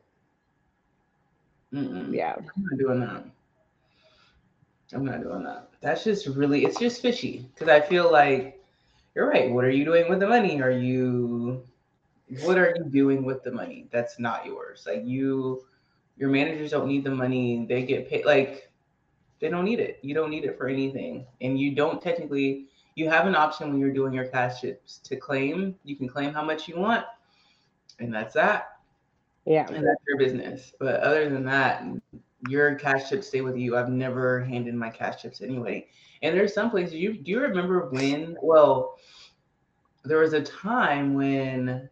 Mm-mm. Yeah. I'm not doing that. I'm not doing that. That's just really, it's just fishy. Because I feel like you're right. What are you doing with the money? Are you, what are you doing with the money that's not yours? Like you, your managers don't need the money. They get paid. Like they don't need it. You don't need it for anything. And you don't technically, you have an option when you're doing your cash chips to claim. You can claim how much you want. And that's that Yeah. and that's your business. But other than that, your cash chips stay with you. I've never handed my cash chips anyway. And there's some places you do you remember when? Well, there was a time when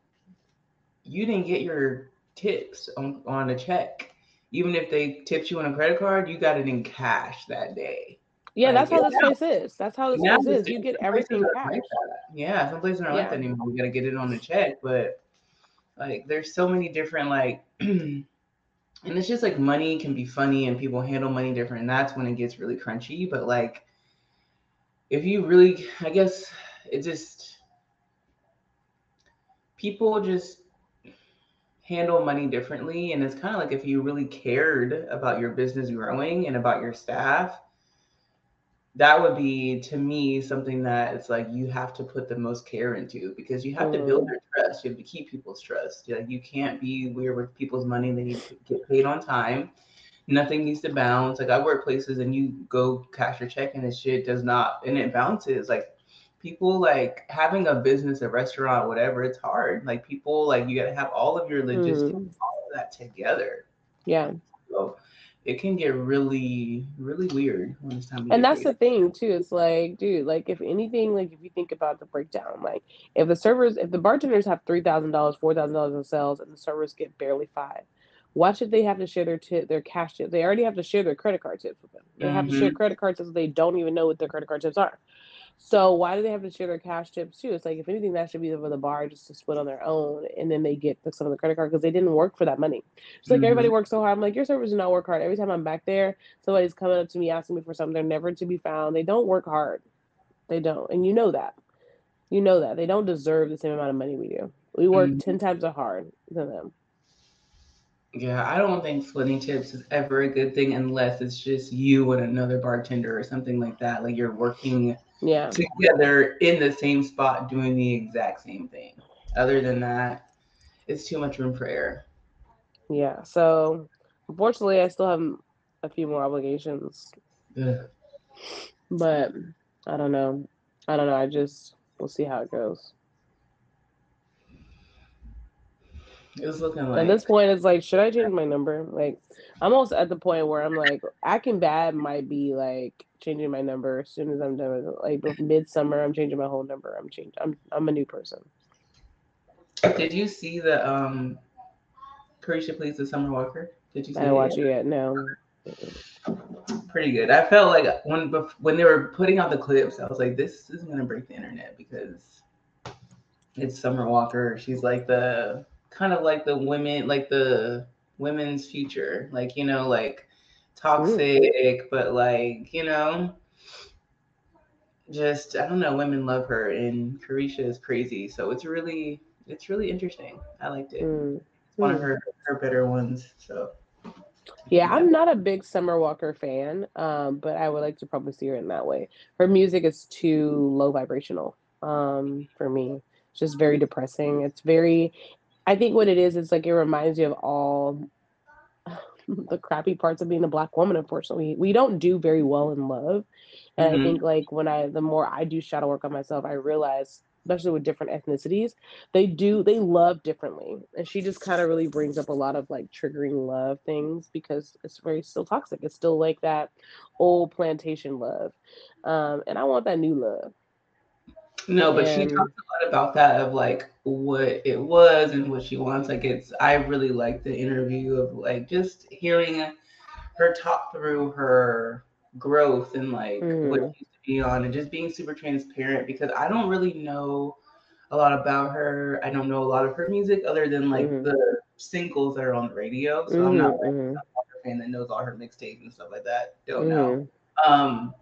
you didn't get your tips on, on a check. Even if they tipped you on a credit card, you got it in cash that day. Yeah, Like, that's how this yeah. place is. That's how this place is. You get everything cash. like. Yeah, some places aren't like that anymore. We gotta get it on the check, but like there's so many different like and it's just like money can be funny and people handle money different and that's when it gets really crunchy. But like if you really I guess it just people just handle money differently and it's kind of like if you really cared about your business growing and about your staff that would be to me something that it's like you have to put the most care into because you have to build mm-hmm. their trust. You have to keep people's trust. Like you can't be weird with people's money. They need to get paid on time. Nothing needs to bounce. Like I work places and you go cash your check and this shit does not and it bounces. Like people like having a business, a restaurant, whatever, it's hard. Like people like you gotta have all of your logistics, Mhm. all of that together. Yeah. So it can get really, really weird when it's time to And that's paid. the thing too. It's like, dude, like if anything, like if you think about the breakdown, like if the servers, if the bartenders have three thousand dollars, four thousand dollars in sales, and the servers get barely five, why should they have to share their tip, their cash tips? They already have to share their credit card tips with them. They have to share credit card tips. They don't even know what their credit card tips are. So why do they have to share their cash tips too? It's like if anything, that should be for the bar just to split on their own, and then they get some of the credit card because they didn't work for that money. It's like everybody works so hard. I'm like, your servers do not work hard. Every time I'm back there, somebody's coming up to me asking me for something. They're never to be found. They don't work hard. They don't, and you know that. You know that they don't deserve the same amount of money we do. We work Mhm. ten times as hard than them. Yeah, I don't think splitting tips is ever a good thing unless it's just you and another bartender or something like that. Like you're working Yeah, together in the same spot doing the exact same thing. Other than that, it's too much room for error. yeah. So unfortunately, I still have a few more obligations, Ugh. but I don't know. I don't know. I just we'll see how it goes. It's looking like At this point, it's like, should I change my number? Like, I'm almost at the point where I'm like, acting bad might be like changing my number as soon as I'm done with it. Like midsummer, I'm changing my whole number. I'm changing. I'm I'm a new person. Did you see the um Caresha Please the Summer Walker? Did you see I didn't it watch yet? it yet. No. Pretty good. I felt like when when they were putting out the clips, I was like, this is gonna break the internet because it's Summer Walker. She's like the kind of like the women, like the women's future, like you know, like toxic, but like you know, just I don't know. Women love her, and Caresha is crazy. So it's really it's really interesting. I liked it. Mm. One of Mm. her her better ones. So Yeah, I'm not a big Summer Walker fan, um, but I would like to probably see her in that way. Her music is too low vibrational um, for me. It's just very depressing. It's very, I think what it is, is like it reminds you of all the crappy parts of being a black woman. Unfortunately, we don't do very well in love, and Mhm. I think like when I, the more I do shadow work on myself, I realize, especially with different ethnicities, they do they love differently, and she just kind of really brings up a lot of like triggering love things because it's very still toxic. It's still like that old plantation love, um, and I want that new love. No, but she And- talks a lot about that of like what it was and what she wants. Like it's I really like the interview of like just hearing her talk through her growth and like what Mhm. she used to be on and just being super transparent because I don't really know a lot about her. I don't know a lot of her music other than like Mhm. the singles that are on the radio. So I'm not Mhm, mhm. her fan that knows all her mixtapes and stuff like that. Don't know. Um,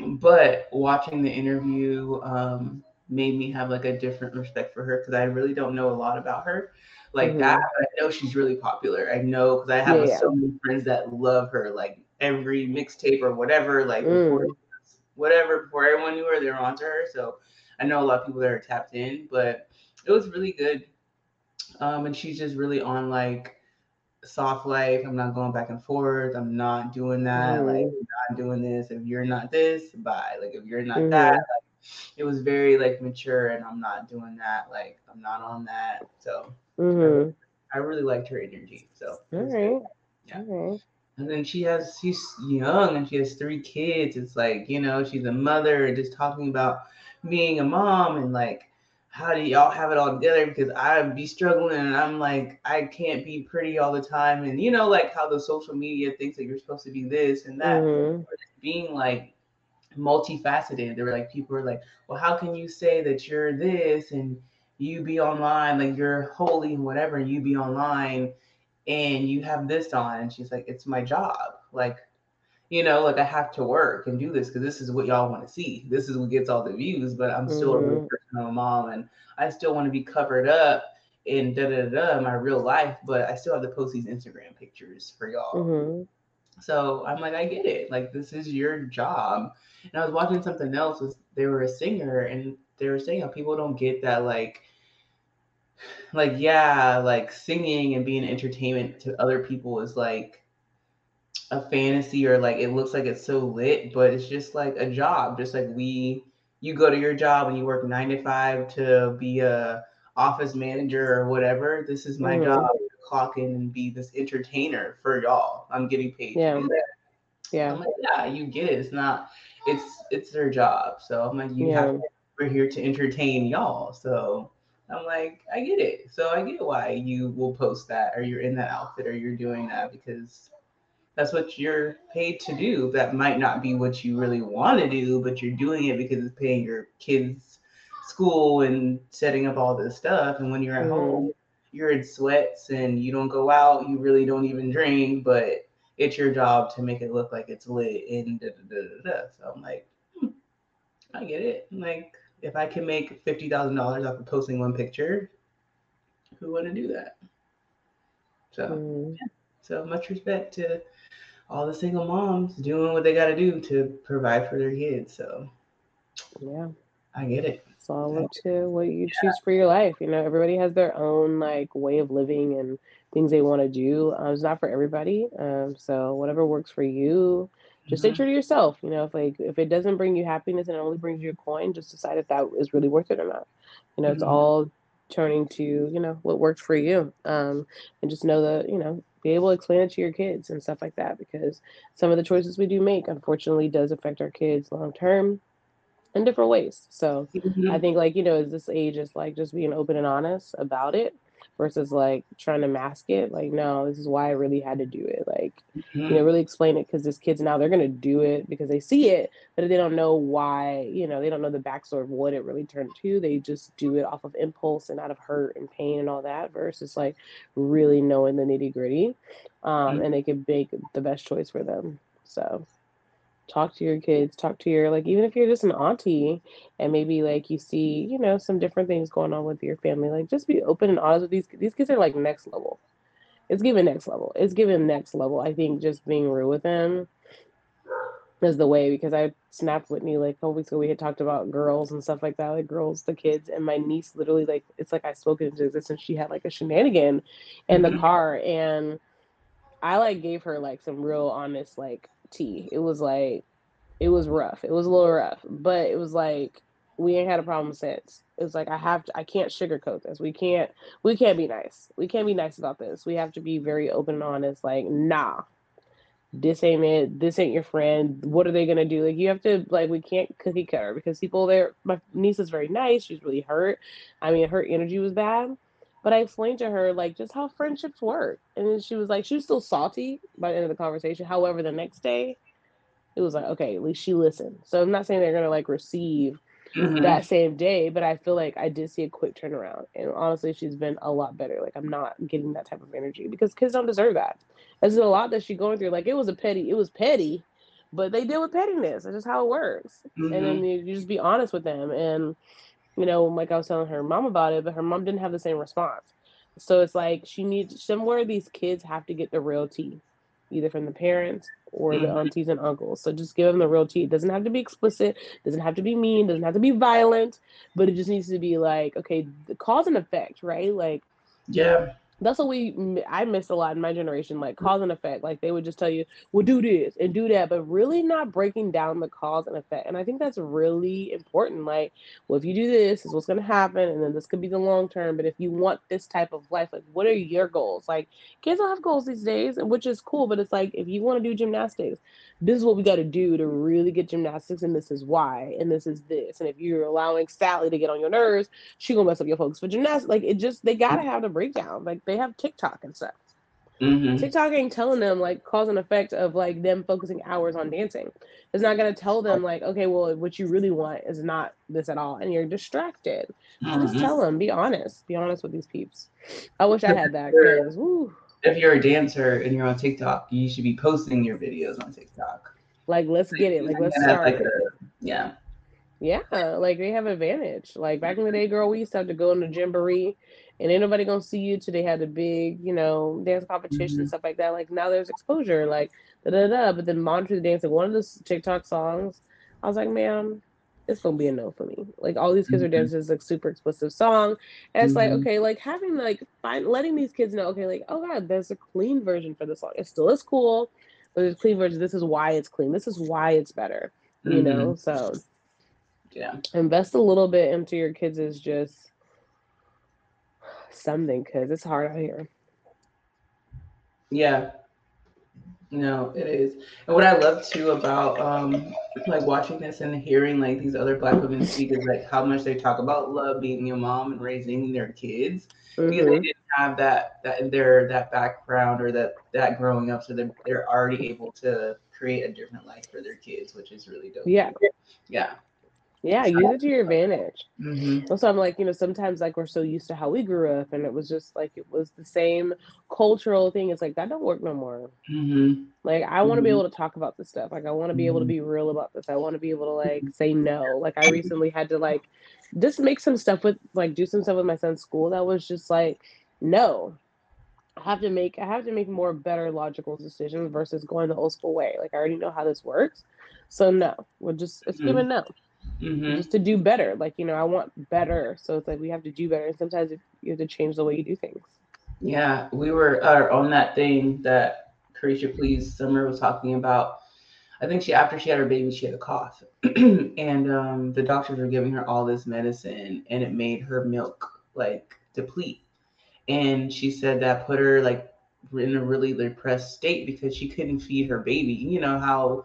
but watching the interview um, made me have like a different respect for her because I really don't know a lot about her like mm-hmm. that. I know she's really popular. I know because I have yeah, so many friends that love her. Like every mixtape or whatever, like mm. before, whatever before everyone knew her, they were onto her. So I know a lot of people that are tapped in, but it was really good. Um, and she's just really on like soft life. I'm not going back and forth. I'm not doing that. Mm. Like, I'm not doing this. If you're not this, bye. Like, if you're not mm. that, like, it was very like mature, and I'm not doing that. Like, I'm not on that. So, mm-hmm. I, really liked her energy. So, all right. Yeah. All right. And then she has, she's young and she has three kids. It's like, you know, she's a mother and just talking about being a mom and like, how do y'all have it all together? Because I'd be struggling and I'm like, I can't be pretty all the time. And you know, like how the social media thinks that you're supposed to be this and that. Mm-hmm. Being like multifaceted. There were like people were like, well, how can you say that you're this and you be online, like you're holy and whatever, and you be online and you have this on? And she's like, it's my job. Like you know, like I have to work and do this because this is what y'all want to see. This is what gets all the views, but I'm still mm-hmm. a real person, a mom, and I still want to be covered up in da da da my real life, but I still have to post these Instagram pictures for y'all. Mm-hmm. So I'm like, I get it. Like this is your job. And I was watching something else. Was they were a singer and they were saying how people don't get that like like yeah like singing and being entertainment to other people is like a fantasy or like it looks like it's so lit, but it's just like a job. Just like we, you go to your job and you work nine to five to be a office manager or whatever. This is my mm-hmm. job to clock in and be this entertainer for y'all. I'm getting paid yeah. to. Yeah. I'm like, yeah, you get it. It's not. It's it's their job. So I'm like, you yeah. have. We're here to entertain y'all. So I'm like, I get it. So I get why you will post that or you're in that outfit or you're doing that because that's what you're paid to do. That might not be what you really want to do, but you're doing it because it's paying your kids' school and setting up all this stuff. And when you're at mm-hmm. home, you're in sweats and you don't go out, you really don't even drink, but it's your job to make it look like it's lit and da da da da. da. So I'm like, hmm, I get it. I'm like, if I can make fifty thousand dollars off of posting one picture, who wouldn't do that? So, mm. yeah. so much respect to all the single moms doing what they got to do to provide for their kids. So, yeah, I get it. It's all up to what you choose for your life. You know, everybody has their own like way of living and things they want to do. Um, it's not for everybody. Um, so whatever works for you, just mm-hmm. stay true to yourself. You know, if like if it doesn't bring you happiness and it only brings you a coin, just decide if that is really worth it or not. You know, mm-hmm. it's all turning to you know what works for you um, and just know that you know be able to explain it to your kids and stuff like that because some of the choices we do make unfortunately does affect our kids long term in different ways so mm-hmm. i think like you know as this age is like just being open and honest about it versus like trying to mask it. Like, no, this is why I really had to do it. Like, mm-hmm. you know, really explain it because this kids now they're gonna do it because they see it, but they don't know why. You know, they don't know the backstory of what it really turned to. They just do it off of impulse and out of hurt and pain and all that. Versus like really knowing the nitty gritty, um, mm-hmm. and they can make the best choice for them. So talk to your kids talk to your like even if you're just an auntie and maybe like you see you know some different things going on with your family like just be open and honest with these these kids are like next level. It's given next level. It's given next level i think just being real with them is the way because i snapped whitney like a couple weeks ago we had talked about girls and stuff like that like girls the kids and my niece literally like it's like i spoke into existence. She had like a shenanigan in the mm-hmm. car and i like gave her like some real honest like tea. It was like it was rough. It was a little rough, but it was like we ain't had a problem since. It was like I have to I can't sugarcoat this. We can't we can't be nice. We can't be nice about this. We have to be very open and honest, like, nah. This ain't it, this ain't your friend. What are they gonna do? Like you have to like we can't cookie cutter because people there my niece is very nice, she's really hurt. I mean her energy was bad. But I explained to her like just how friendships work. And then she was like, she was still salty by the end of the conversation. However, the next day, it was like, okay, at least she listened. So I'm not saying they're gonna like receive mm-hmm. that same day, but I feel like I did see a quick turnaround. And honestly, she's been a lot better. Like I'm not getting that type of energy because kids don't deserve that. There's a lot that she's going through. Like it was a petty, it was petty, but they deal with pettiness. That's just how it works. Mm-hmm. And then you, you just be honest with them. And you know, like I was telling her mom about it, but her mom didn't have the same response. So it's like she needs somewhere these kids have to get the real tea, either from the parents or mm-hmm. the aunties and uncles. So just give them the real tea. It doesn't have to be explicit, doesn't have to be mean, doesn't have to be violent, but it just needs to be like, okay, the cause and effect, right? Like, yeah, that's what we I missed a lot in my generation, like mm. cause and effect. Like they would just tell you, well, do this and do that, but really not breaking down the cause and effect. And I think that's really important. Like, well, if you do this, this is what's gonna happen, and then this could be the long term. But if you want this type of life, like what are your goals? Like kids don't have goals these days, which is cool, but it's like if you want to do gymnastics, this is what we got to do to really get gymnastics, and this is why, and this is this. And if you're allowing Sally to get on your nerves, she gonna mess up your focus for gymnastics. Like it just they gotta mm. have the breakdown. Like they have TikTok and stuff. Mm-hmm. TikTok ain't telling them like cause and effect of like them focusing hours on dancing. It's not gonna tell them like, okay, well, what you really want is not this at all, and you're distracted. Mm-hmm. Just tell them, be honest, be honest with these peeps. I wish I had that if you're a dancer and you're on TikTok, you should be posting your videos on TikTok. Like, let's get it. Like, let's start. Like a, yeah. Yeah, like they have advantage. Like back in the day, girl, we used to have to go in the jamboree, and ain't nobody gonna see you till they had a big, you know, dance competition mm-hmm. and stuff like that. Like now there's exposure, like da da da. But then monitor the dancing. One of the TikTok songs, I was like, man, it's gonna be a no for me. Like all these kids mm-hmm. are dancing this like super explicit song, and it's mm-hmm. like okay, like having like find letting these kids know, okay, like oh god, there's a clean version for this song. It still is cool, but there's a clean version. This is why it's clean. This is why it's better. You mm-hmm. know, so yeah, invest a little bit into your kids is just something because it's hard out here. Yeah, no, it is. And what I love too about um like watching this and hearing like these other black women speak is like how much they talk about love being your mom and raising their kids. Mm-hmm. Because they mm-hmm. didn't have that that their that background or that that growing up. So they're they're already able to create a different life for their kids, which is really dope. Yeah. Yeah. Yeah, use it to your advantage. Mm-hmm. Also, I'm like, you know, sometimes like we're so used to how we grew up, and it was just like it was the same cultural thing. It's like that don't work no more. Mm-hmm. Like I want to be mm-hmm. able to talk about this stuff. Like I want to be able to mm-hmm. be real about this. I want to be able to like say no. Like I recently had to like just make some stuff with like do some stuff with my son's school that was just like no. I have to make I have to make more better logical decisions versus going the old school way. Like I already know how this works. So no, we're just it's mm-hmm. given no mm-hmm. just to do better. Like, you know, I want better. So it's like we have to do better. And sometimes you have to change the way you do things. Yeah, we were uh, on that thing that Caresha Please Summer was talking about. I think she after she had her baby, she had a cough, and um, the doctors were giving her all this medicine, and it made her milk like deplete. And she said that put her like in a really depressed state because she couldn't feed her baby. You know how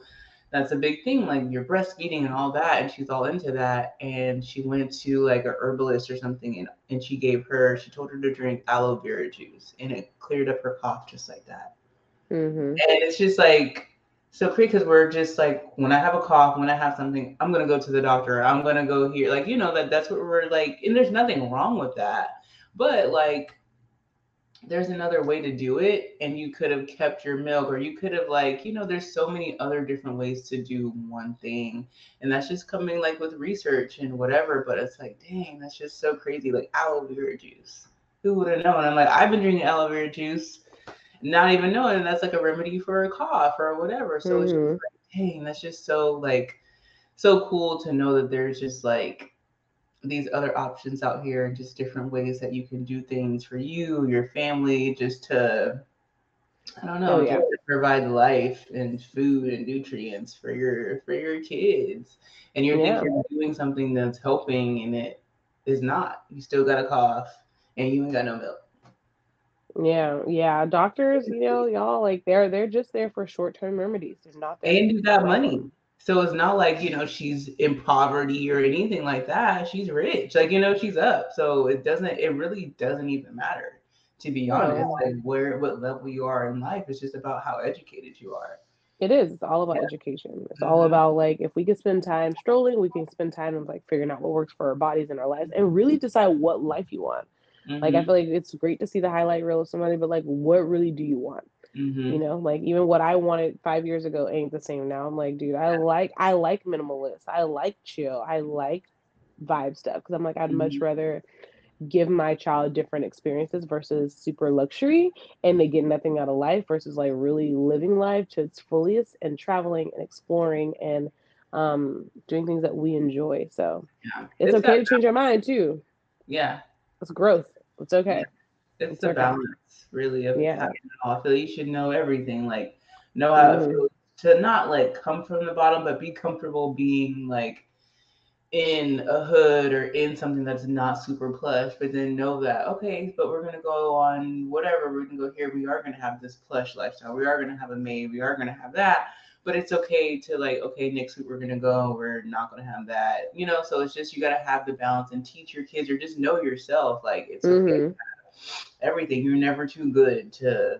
that's a big thing like you're breastfeeding and all that and she's all into that and she went to like a herbalist or something and, and she gave her she told her to drink aloe vera juice and it cleared up her cough just like that mm-hmm. and it's just like so crazy because we're just like when i have a cough when i have something i'm gonna go to the doctor i'm gonna go here like you know that that's what we're like and there's nothing wrong with that but like there's another way to do it and you could have kept your milk or you could have like you know there's so many other different ways to do one thing and that's just coming like with research and whatever but it's like dang that's just so crazy like aloe vera juice who would have known i'm like i've been drinking aloe vera juice not even knowing that's like a remedy for a cough or whatever so mm-hmm. it's just mm-hmm. like dang that's just so like so cool to know that there's just like these other options out here and just different ways that you can do things for you, your family, just to I don't know, oh, yeah. provide life and food and nutrients for your for your kids. And you're yeah. thinking doing something that's helping and it is not. You still got a cough and you ain't got no milk. Yeah, yeah. Doctors, you know, y'all like they're they're just there for short term remedies. They're not there. And you got money. So it's not like, you know, she's in poverty or anything like that. She's rich. Like, you know, she's up. So it doesn't, it really doesn't even matter, to be honest. Like where what level you are in life. It's just about how educated you are. It is. It's all about yeah. education. It's mm-hmm. all about like if we can spend time strolling, we can spend time of like figuring out what works for our bodies and our lives and really decide what life you want. Mm-hmm. Like I mm-hmm. feel like it's great to see the highlight reel of somebody, but like what really do you want? Mm-hmm. You know, like even what I wanted five years ago ain't the same now. I'm like, dude, I like I like minimalist. I like chill. I like vibe stuff because I'm like I'd much mm-hmm. rather give my child different experiences versus super luxury and they get nothing out of life versus like really living life to its fullest and traveling and exploring and um doing things that we enjoy so yeah. it's, it's okay to change our mind too yeah it's growth it's okay yeah. It's, the balance really of yeah i feel you should know everything like know how mm-hmm. to not like come from the bottom but be comfortable being like in a hood or in something that's not super plush, but then know that okay, but we're gonna go on whatever we're gonna go here. We are gonna have this plush lifestyle. We are gonna have a maid. We are gonna have that. But it's okay to like okay, next week we're gonna go. We're not gonna have that. You know, so it's just you gotta have the balance and teach your kids or just know yourself. Like it's okay. Everything. You're never too good to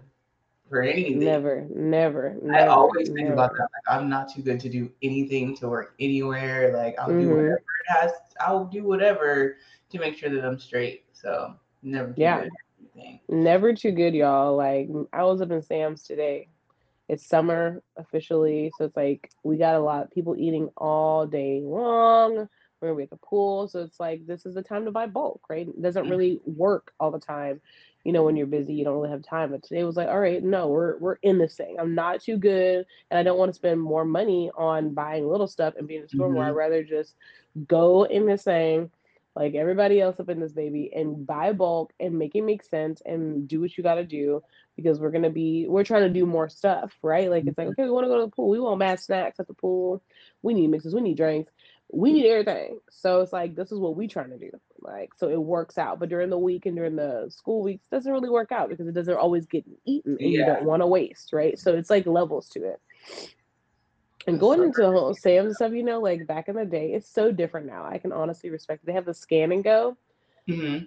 for anything. Never, never. never I always think never. about that. Like I'm not too good to do anything to work anywhere. Like I'll mm-hmm. do whatever it has. I'll do whatever to make sure that I'm straight. So never. yeah. Never too good, y'all. Like I was up in Sam's today. It's summer officially, so it's like we got a lot of people eating all day long. We're at the pool, so it's like this is the time to buy bulk, right? It doesn't mm-hmm. really work all the time you know, when you're busy, you don't really have time. But today was like, all right, no, we're we're in this thing. I'm not too good, and I don't want to spend more money on buying little stuff and being in the store. Mm-hmm. More, I'd rather just go in this thing, like everybody else up in this baby, and buy bulk and make it make sense and do what you got to do because we're gonna be we're trying to do more stuff, right? Like it's like mm-hmm. okay, we want to go to the pool. We want mad snacks at the pool. We need mixes. We need drinks we need everything. So it's like this is what we trying to do. Like so it works out. But during the week and during the school weeks doesn't really work out because it doesn't always get eaten and yeah. you don't want to waste, right? So it's like levels to it. And going into the whole Sam's stuff, you know, like back in the day, it's so different now. I can honestly respect it. They have the scan and go. Mm-hmm.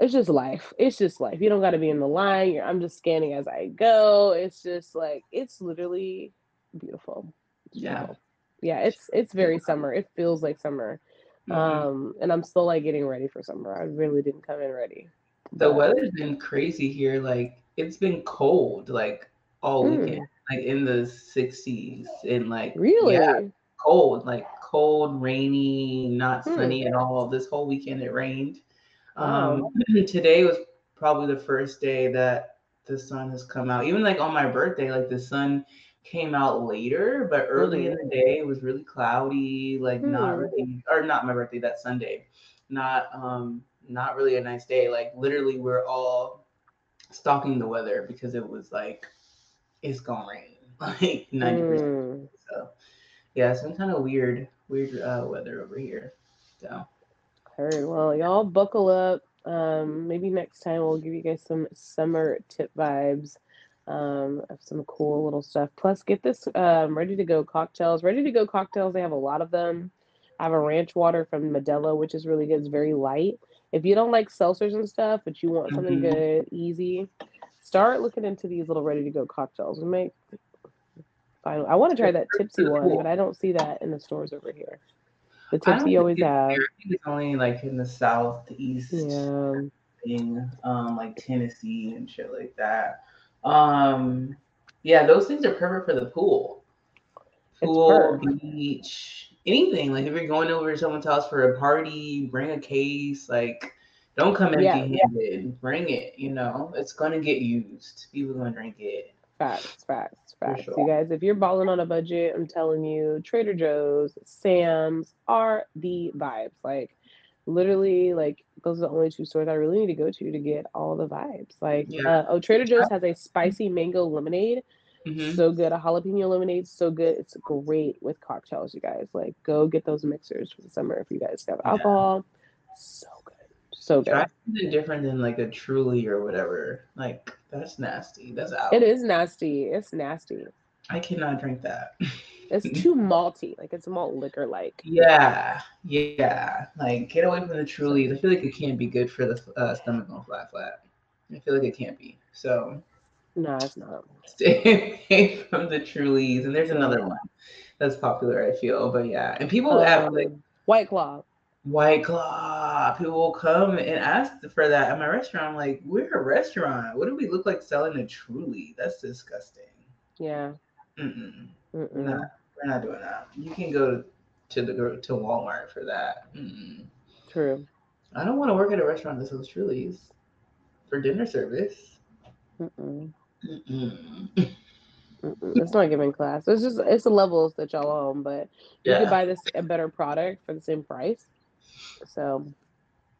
It's just life. It's just life. You don't got to be in the line. I'm just scanning as I go. It's just like it's literally beautiful. It's yeah. Beautiful yeah it's it's very summer. It feels like summer. Mm-hmm. um and i'm still like getting ready for summer. I really didn't come in ready. The but... weather's been crazy here like it's been cold like all mm. weekend like in the 60s and like really? yeah, cold like cold rainy not hmm. sunny at all. This whole weekend it rained. Um today was probably the first day that the sun has come out. Even like on my birthday like the sun came out later, but early mm-hmm. in the day it was really cloudy, like mm-hmm. not hmm. really or not my birthday, that Sunday. Not um not really a nice day. Like literally we're all stalking the weather because it was like it's gonna rain like 90 mm. So yeah, some kind of weird, weird uh, weather over here. So heard. Well, y'all buckle up. Um, maybe next time we'll give you guys some summer tip vibes um, some cool little stuff. Plus, get this um, ready to go cocktails. Ready to go cocktails. They have a lot of them. I have a ranch water from Modelo, which is really good. It's very light. If you don't like seltzers and stuff, but you want something mm-hmm. good, easy, start looking into these little ready to go cocktails. We make. I want to try that tipsy one, but I don't see that in the stores over here. The tipsy you always have. It's only like in the southeast. Yeah. Thing, um, like Tennessee and shit like that. Um, yeah, those things are perfect for the pool. Pool, beach, anything. Like if you're going over to someone's house for a party, bring a case. Like, don't come empty-handed. Yeah. Bring it. You know, it's gonna get used. People gonna drink it. Facts, facts, facts. Sure. You guys, if you're balling on a budget, I'm telling you, Trader Joe's, Sam's are the vibes. Like literally like those are the only two stores I really need to go to to get all the vibes. Like, yeah. uh, oh, Trader Joe's has a spicy mango lemonade. Mm-hmm. So good. A jalapeno lemonade, so good. It's great with cocktails, you guys. Like, go get those mixers for the summer if you guys have yeah. alcohol. So good. So good. Try something different than like a truly or whatever. Like, that's nasty. That's out. It is nasty. It's nasty. I cannot drink that. It's too malty, like it's malt liquor like. Yeah, yeah. Like get away from the Trulies. I feel like it can't be good for the uh, stomach on flat flat. I feel like it can't be. So No, it's not. Stay away from the Trulies. And there's another one that's popular, I feel. But yeah. And people have like Um, White Claw. White Claw. People will come and ask for that at my restaurant. I'm like, we're a restaurant. What do we look like selling a Truly? That's disgusting. Yeah. Mm-mm. Mm-mm. not. We're not doing that. You can go to the to Walmart for that. Mm-mm. True. I don't want to work at a restaurant that sells Trulies for dinner service. Mm-mm. Mm-mm. Mm-mm. It's not giving class. It's just it's the levels that y'all own, but you Yeah. could buy this a better product for the same price. So,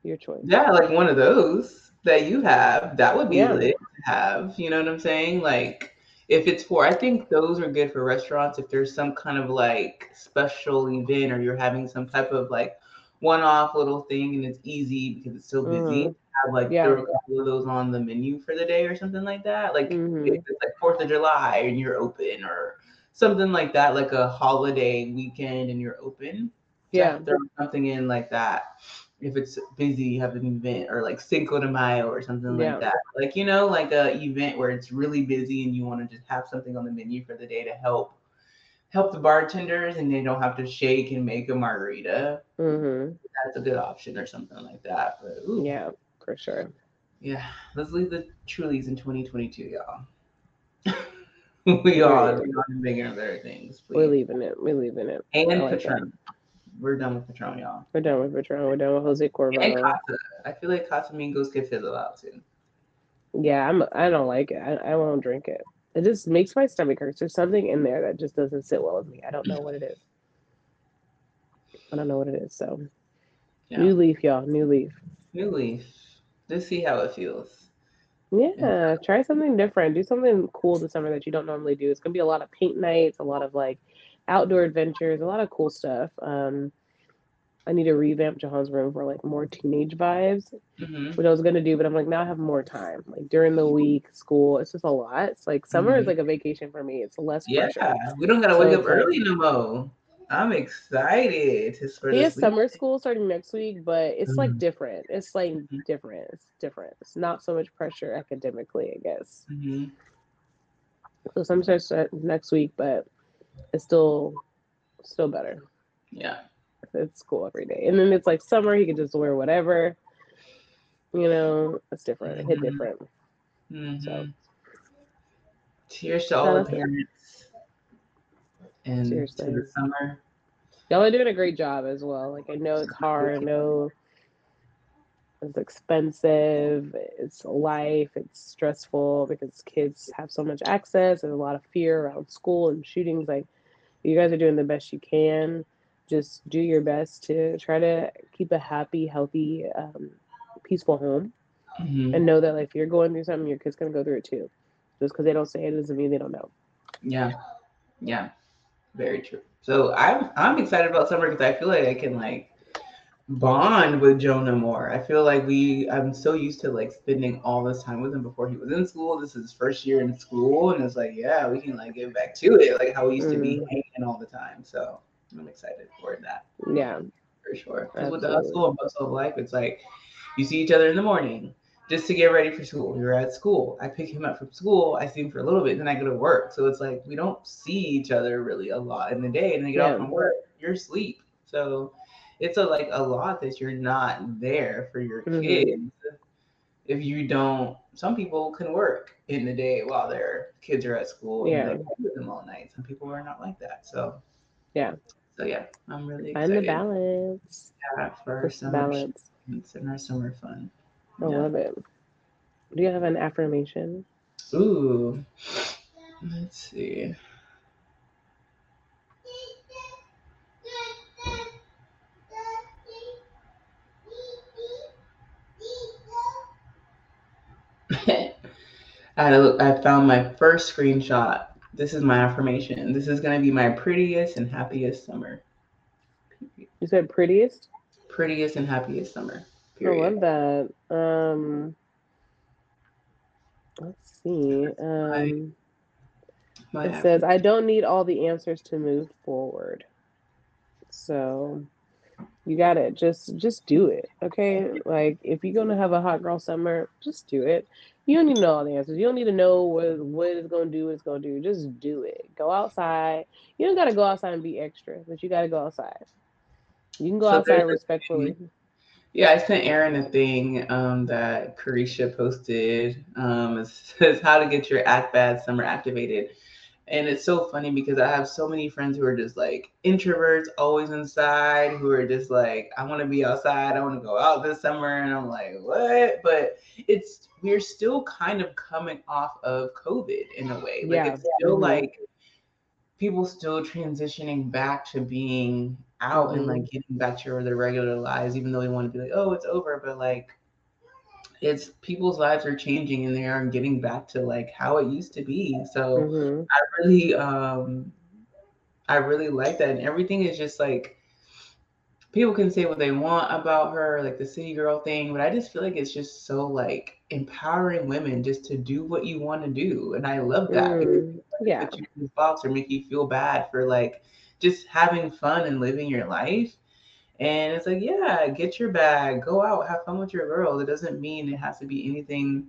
your choice. Yeah, like one of those that you have, that would be Yeah. lit to have. You know what I'm saying? Like if it's for, I think those are good for restaurants if there's some kind of like special event or you're having some type of like one-off little thing and it's easy because it's so busy. Mhm. Have like Yeah. throw a couple of those on the menu for the day or something like that. Like Mhm. if it's like Fourth of July and you're open or something like that, like a holiday weekend and you're open. Yeah. Throw something in like that. If it's busy, you have an event or like Cinco de Mayo or something Yeah. like that. Like, you know, like a event where it's really busy and you want to just have something on the menu for the day to help help the bartenders and they don't have to shake and make a margarita. Mm-hmm. That's a good option or something like that. But ooh, yeah. For sure. Yeah. Let's leave the Trulies in 2022, y'all. we are we are bigger and better things. We're leaving it. We're leaving it. And I like Patron. We're done with Patron, y'all. We're done with Patron. We're done with Jose And Casa. I feel like Casamigos could fizzle out too. Yeah, I'm. I don't like it. I, I won't drink it. It just makes my stomach hurt. There's something in there that just doesn't sit well with me. I don't know what it is. I don't know what it is. So, Yeah. new leaf, y'all. New leaf. New leaf. Let's see how it feels. Yeah, try something different. Do something cool this summer that you don't normally do. It's gonna be a lot of paint nights, a lot of like outdoor adventures, a lot of cool stuff. Um, I need to revamp Jahan's room for like more teenage vibes, hmm which I was gonna do, but I'm like now I have more time. Like during the week, school, it's just a lot. It's like summer is Mhm. like a vacation for me. It's less Yeah, pressure. we don't gotta So wake up like- early no more. I'm excited He has summer school starting next week, but it's like Mhm. different. It's like Mhm. different. It's different. It's not so much pressure academically, I guess. Mhm. So some starts uh, next week, but it's still still better. Yeah. It's cool every day, and then it's like summer. He can just wear whatever. You know, it's different. It hit Mhm. different. Mhm. So- Cheers to all the parents. And cheers to the summer. Y'all are doing a great job as well. Like I know it's hard. I know it's expensive. It's life. It's stressful because kids have so much access. There's a lot of fear around school and shootings. Like you guys are doing the best you can. Just do your best to try to keep a happy, healthy, um, peaceful home, Mhm. and know that like, if you're going through something, your kid's gonna go through it too. Just because they don't say it doesn't mean they don't know. Yeah. Yeah. Very true. So I'm I'm excited about summer because I feel like I can like bond with Jonah more. I feel like we I'm so used to like spending all this time with him before he was in school. This is his first year in school and it's like, yeah, we can like get back to it, like how we used to be Mhm. hanging all the time. So I'm excited for that Yeah, for sure. Because with the hustle and bustle of life, it's like you see each other in the morning just to get ready for school. You're at school. I pick him up from school. I see him for a little bit, then I go to work. So it's like we don't see each other really a lot in the day. And then I get Yeah. off from work, you're asleep. So it's a like a lot that you're not there for your Mhm. kids. If you don't, some people can work in the day while their kids are at school Yeah. and they with them all night. Some people are not like that. So Yeah. So yeah, I'm really find the balance. yeah, for summer balance. it's in our summer fun. I Yeah. love it. Do you have an affirmation? Ooh, let's see. I look, I found my first screenshot. This is my affirmation. This is gonna be my prettiest and happiest summer. You said prettiest. Prettiest and happiest summer. I Period. love that. Um, let's see. Um, My it says, "I don't need all the answers to move forward." So, You got it. Just just do it. Okay. Like if you're gonna have a hot girl summer, just do it. You don't need to know all the answers. You don't need to know what what it's gonna do, what it's gonna do. Just do it. Go outside. You don't gotta go outside and be extra, but you gotta go outside. You can go so outside respectfully. Yeah, I sent Erin a thing um, that Caresha posted. Um, it says how to get your act bad summer activated. And it's so funny because I have so many friends who are just like introverts, always inside, who are just like, I want to be outside. I want to go out this summer. And I'm like, what? But it's, we're still kind of coming off of COVID in a way. Like, yeah. it's still mm-hmm. like people still transitioning back to being out mm-hmm. and like getting back to their regular lives, even though they want to be like, oh, it's over. But like, it's people's lives are changing and they are getting back to like how it used to be. So mm-hmm. I really, um, I really like that. And everything is just like, people can say what they want about her, like the city girl thing, but I just feel like it's just so like empowering women just to do what you want to do. And I love that. Mm, yeah. Put you in this box or make you feel bad for like just having fun and living your life. And it's like, yeah, get your bag, go out, have fun with your girls. It doesn't mean it has to be anything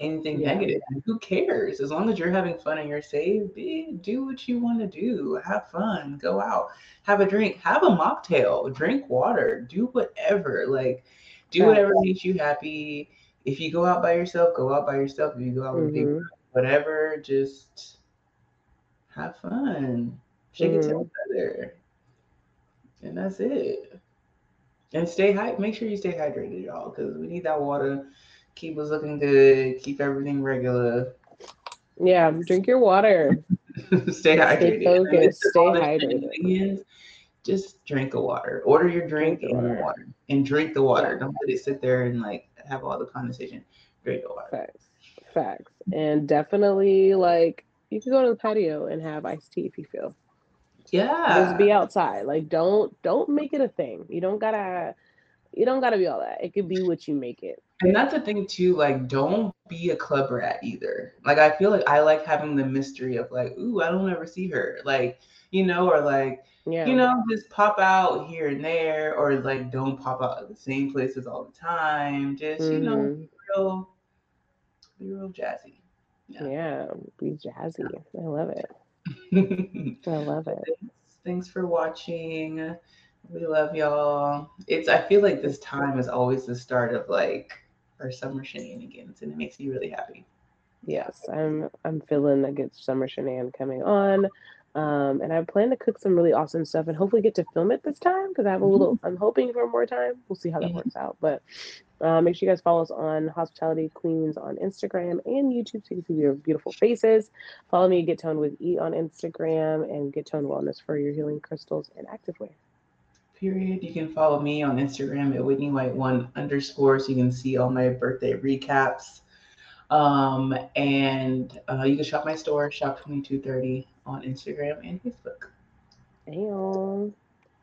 anything yeah. negative. who cares? As long as you're having fun and you're safe, be, do what you want to do. Have fun, go out, have a drink, have a mocktail, drink water, do whatever. Like, do whatever makes you happy. If you go out by yourself, go out by yourself. If you go out with mm-hmm. people, whatever, just have fun. Shake mm-hmm. it together. And that's it. And stay high. Make sure you stay hydrated, y'all, because we need that water. Keep us looking good. Keep everything regular. Yeah, drink your water. stay hydrated. Stay focused. Stay hydrated. just drink the water. Order your drink, drink and water. water. And drink the water. Yeah. Don't let it sit there and like have all the condensation. Drink the water. Facts. Facts. And definitely like you can go to the patio and have iced tea if you feel. Yeah. Just be outside. Like don't don't make it a thing. You don't gotta you don't gotta be all that. It could be what you make it. And that's the thing too, like don't be a club rat either. Like I feel like I like having the mystery of like, ooh, I don't ever see her. Like, you know, or like yeah. you know, just pop out here and there, or like don't pop out at the same places all the time. Just, mm-hmm. you know, mm-hmm. be real be real jazzy. Yeah, yeah be jazzy. I love it. I love it. Thanks, thanks for watching. We love y'all. It's I feel like this time is always the start of like our summer shenanigans, and it makes me really happy. Yes, I'm I'm feeling a good summer shenan coming on. Um, and I plan to cook some really awesome stuff and hopefully get to film it this time because I have a little. Mm-hmm. I'm hoping for more time. We'll see how that works out. But uh, make sure you guys follow us on Hospitality Queens on Instagram and YouTube so you can see your beautiful faces. Follow me, Get Toned with E on Instagram and Get Toned Wellness for your healing crystals and activewear. Period. You can follow me on Instagram at Whitney White One underscore so you can see all my birthday recaps. Um, and uh, you can shop my store, Shop Twenty Two Thirty on Instagram and Facebook. Damn.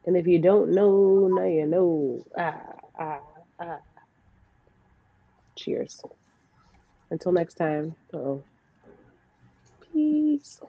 And if you don't know, now you know. Ah, ah, ah. Cheers. Until next time. oh Peace.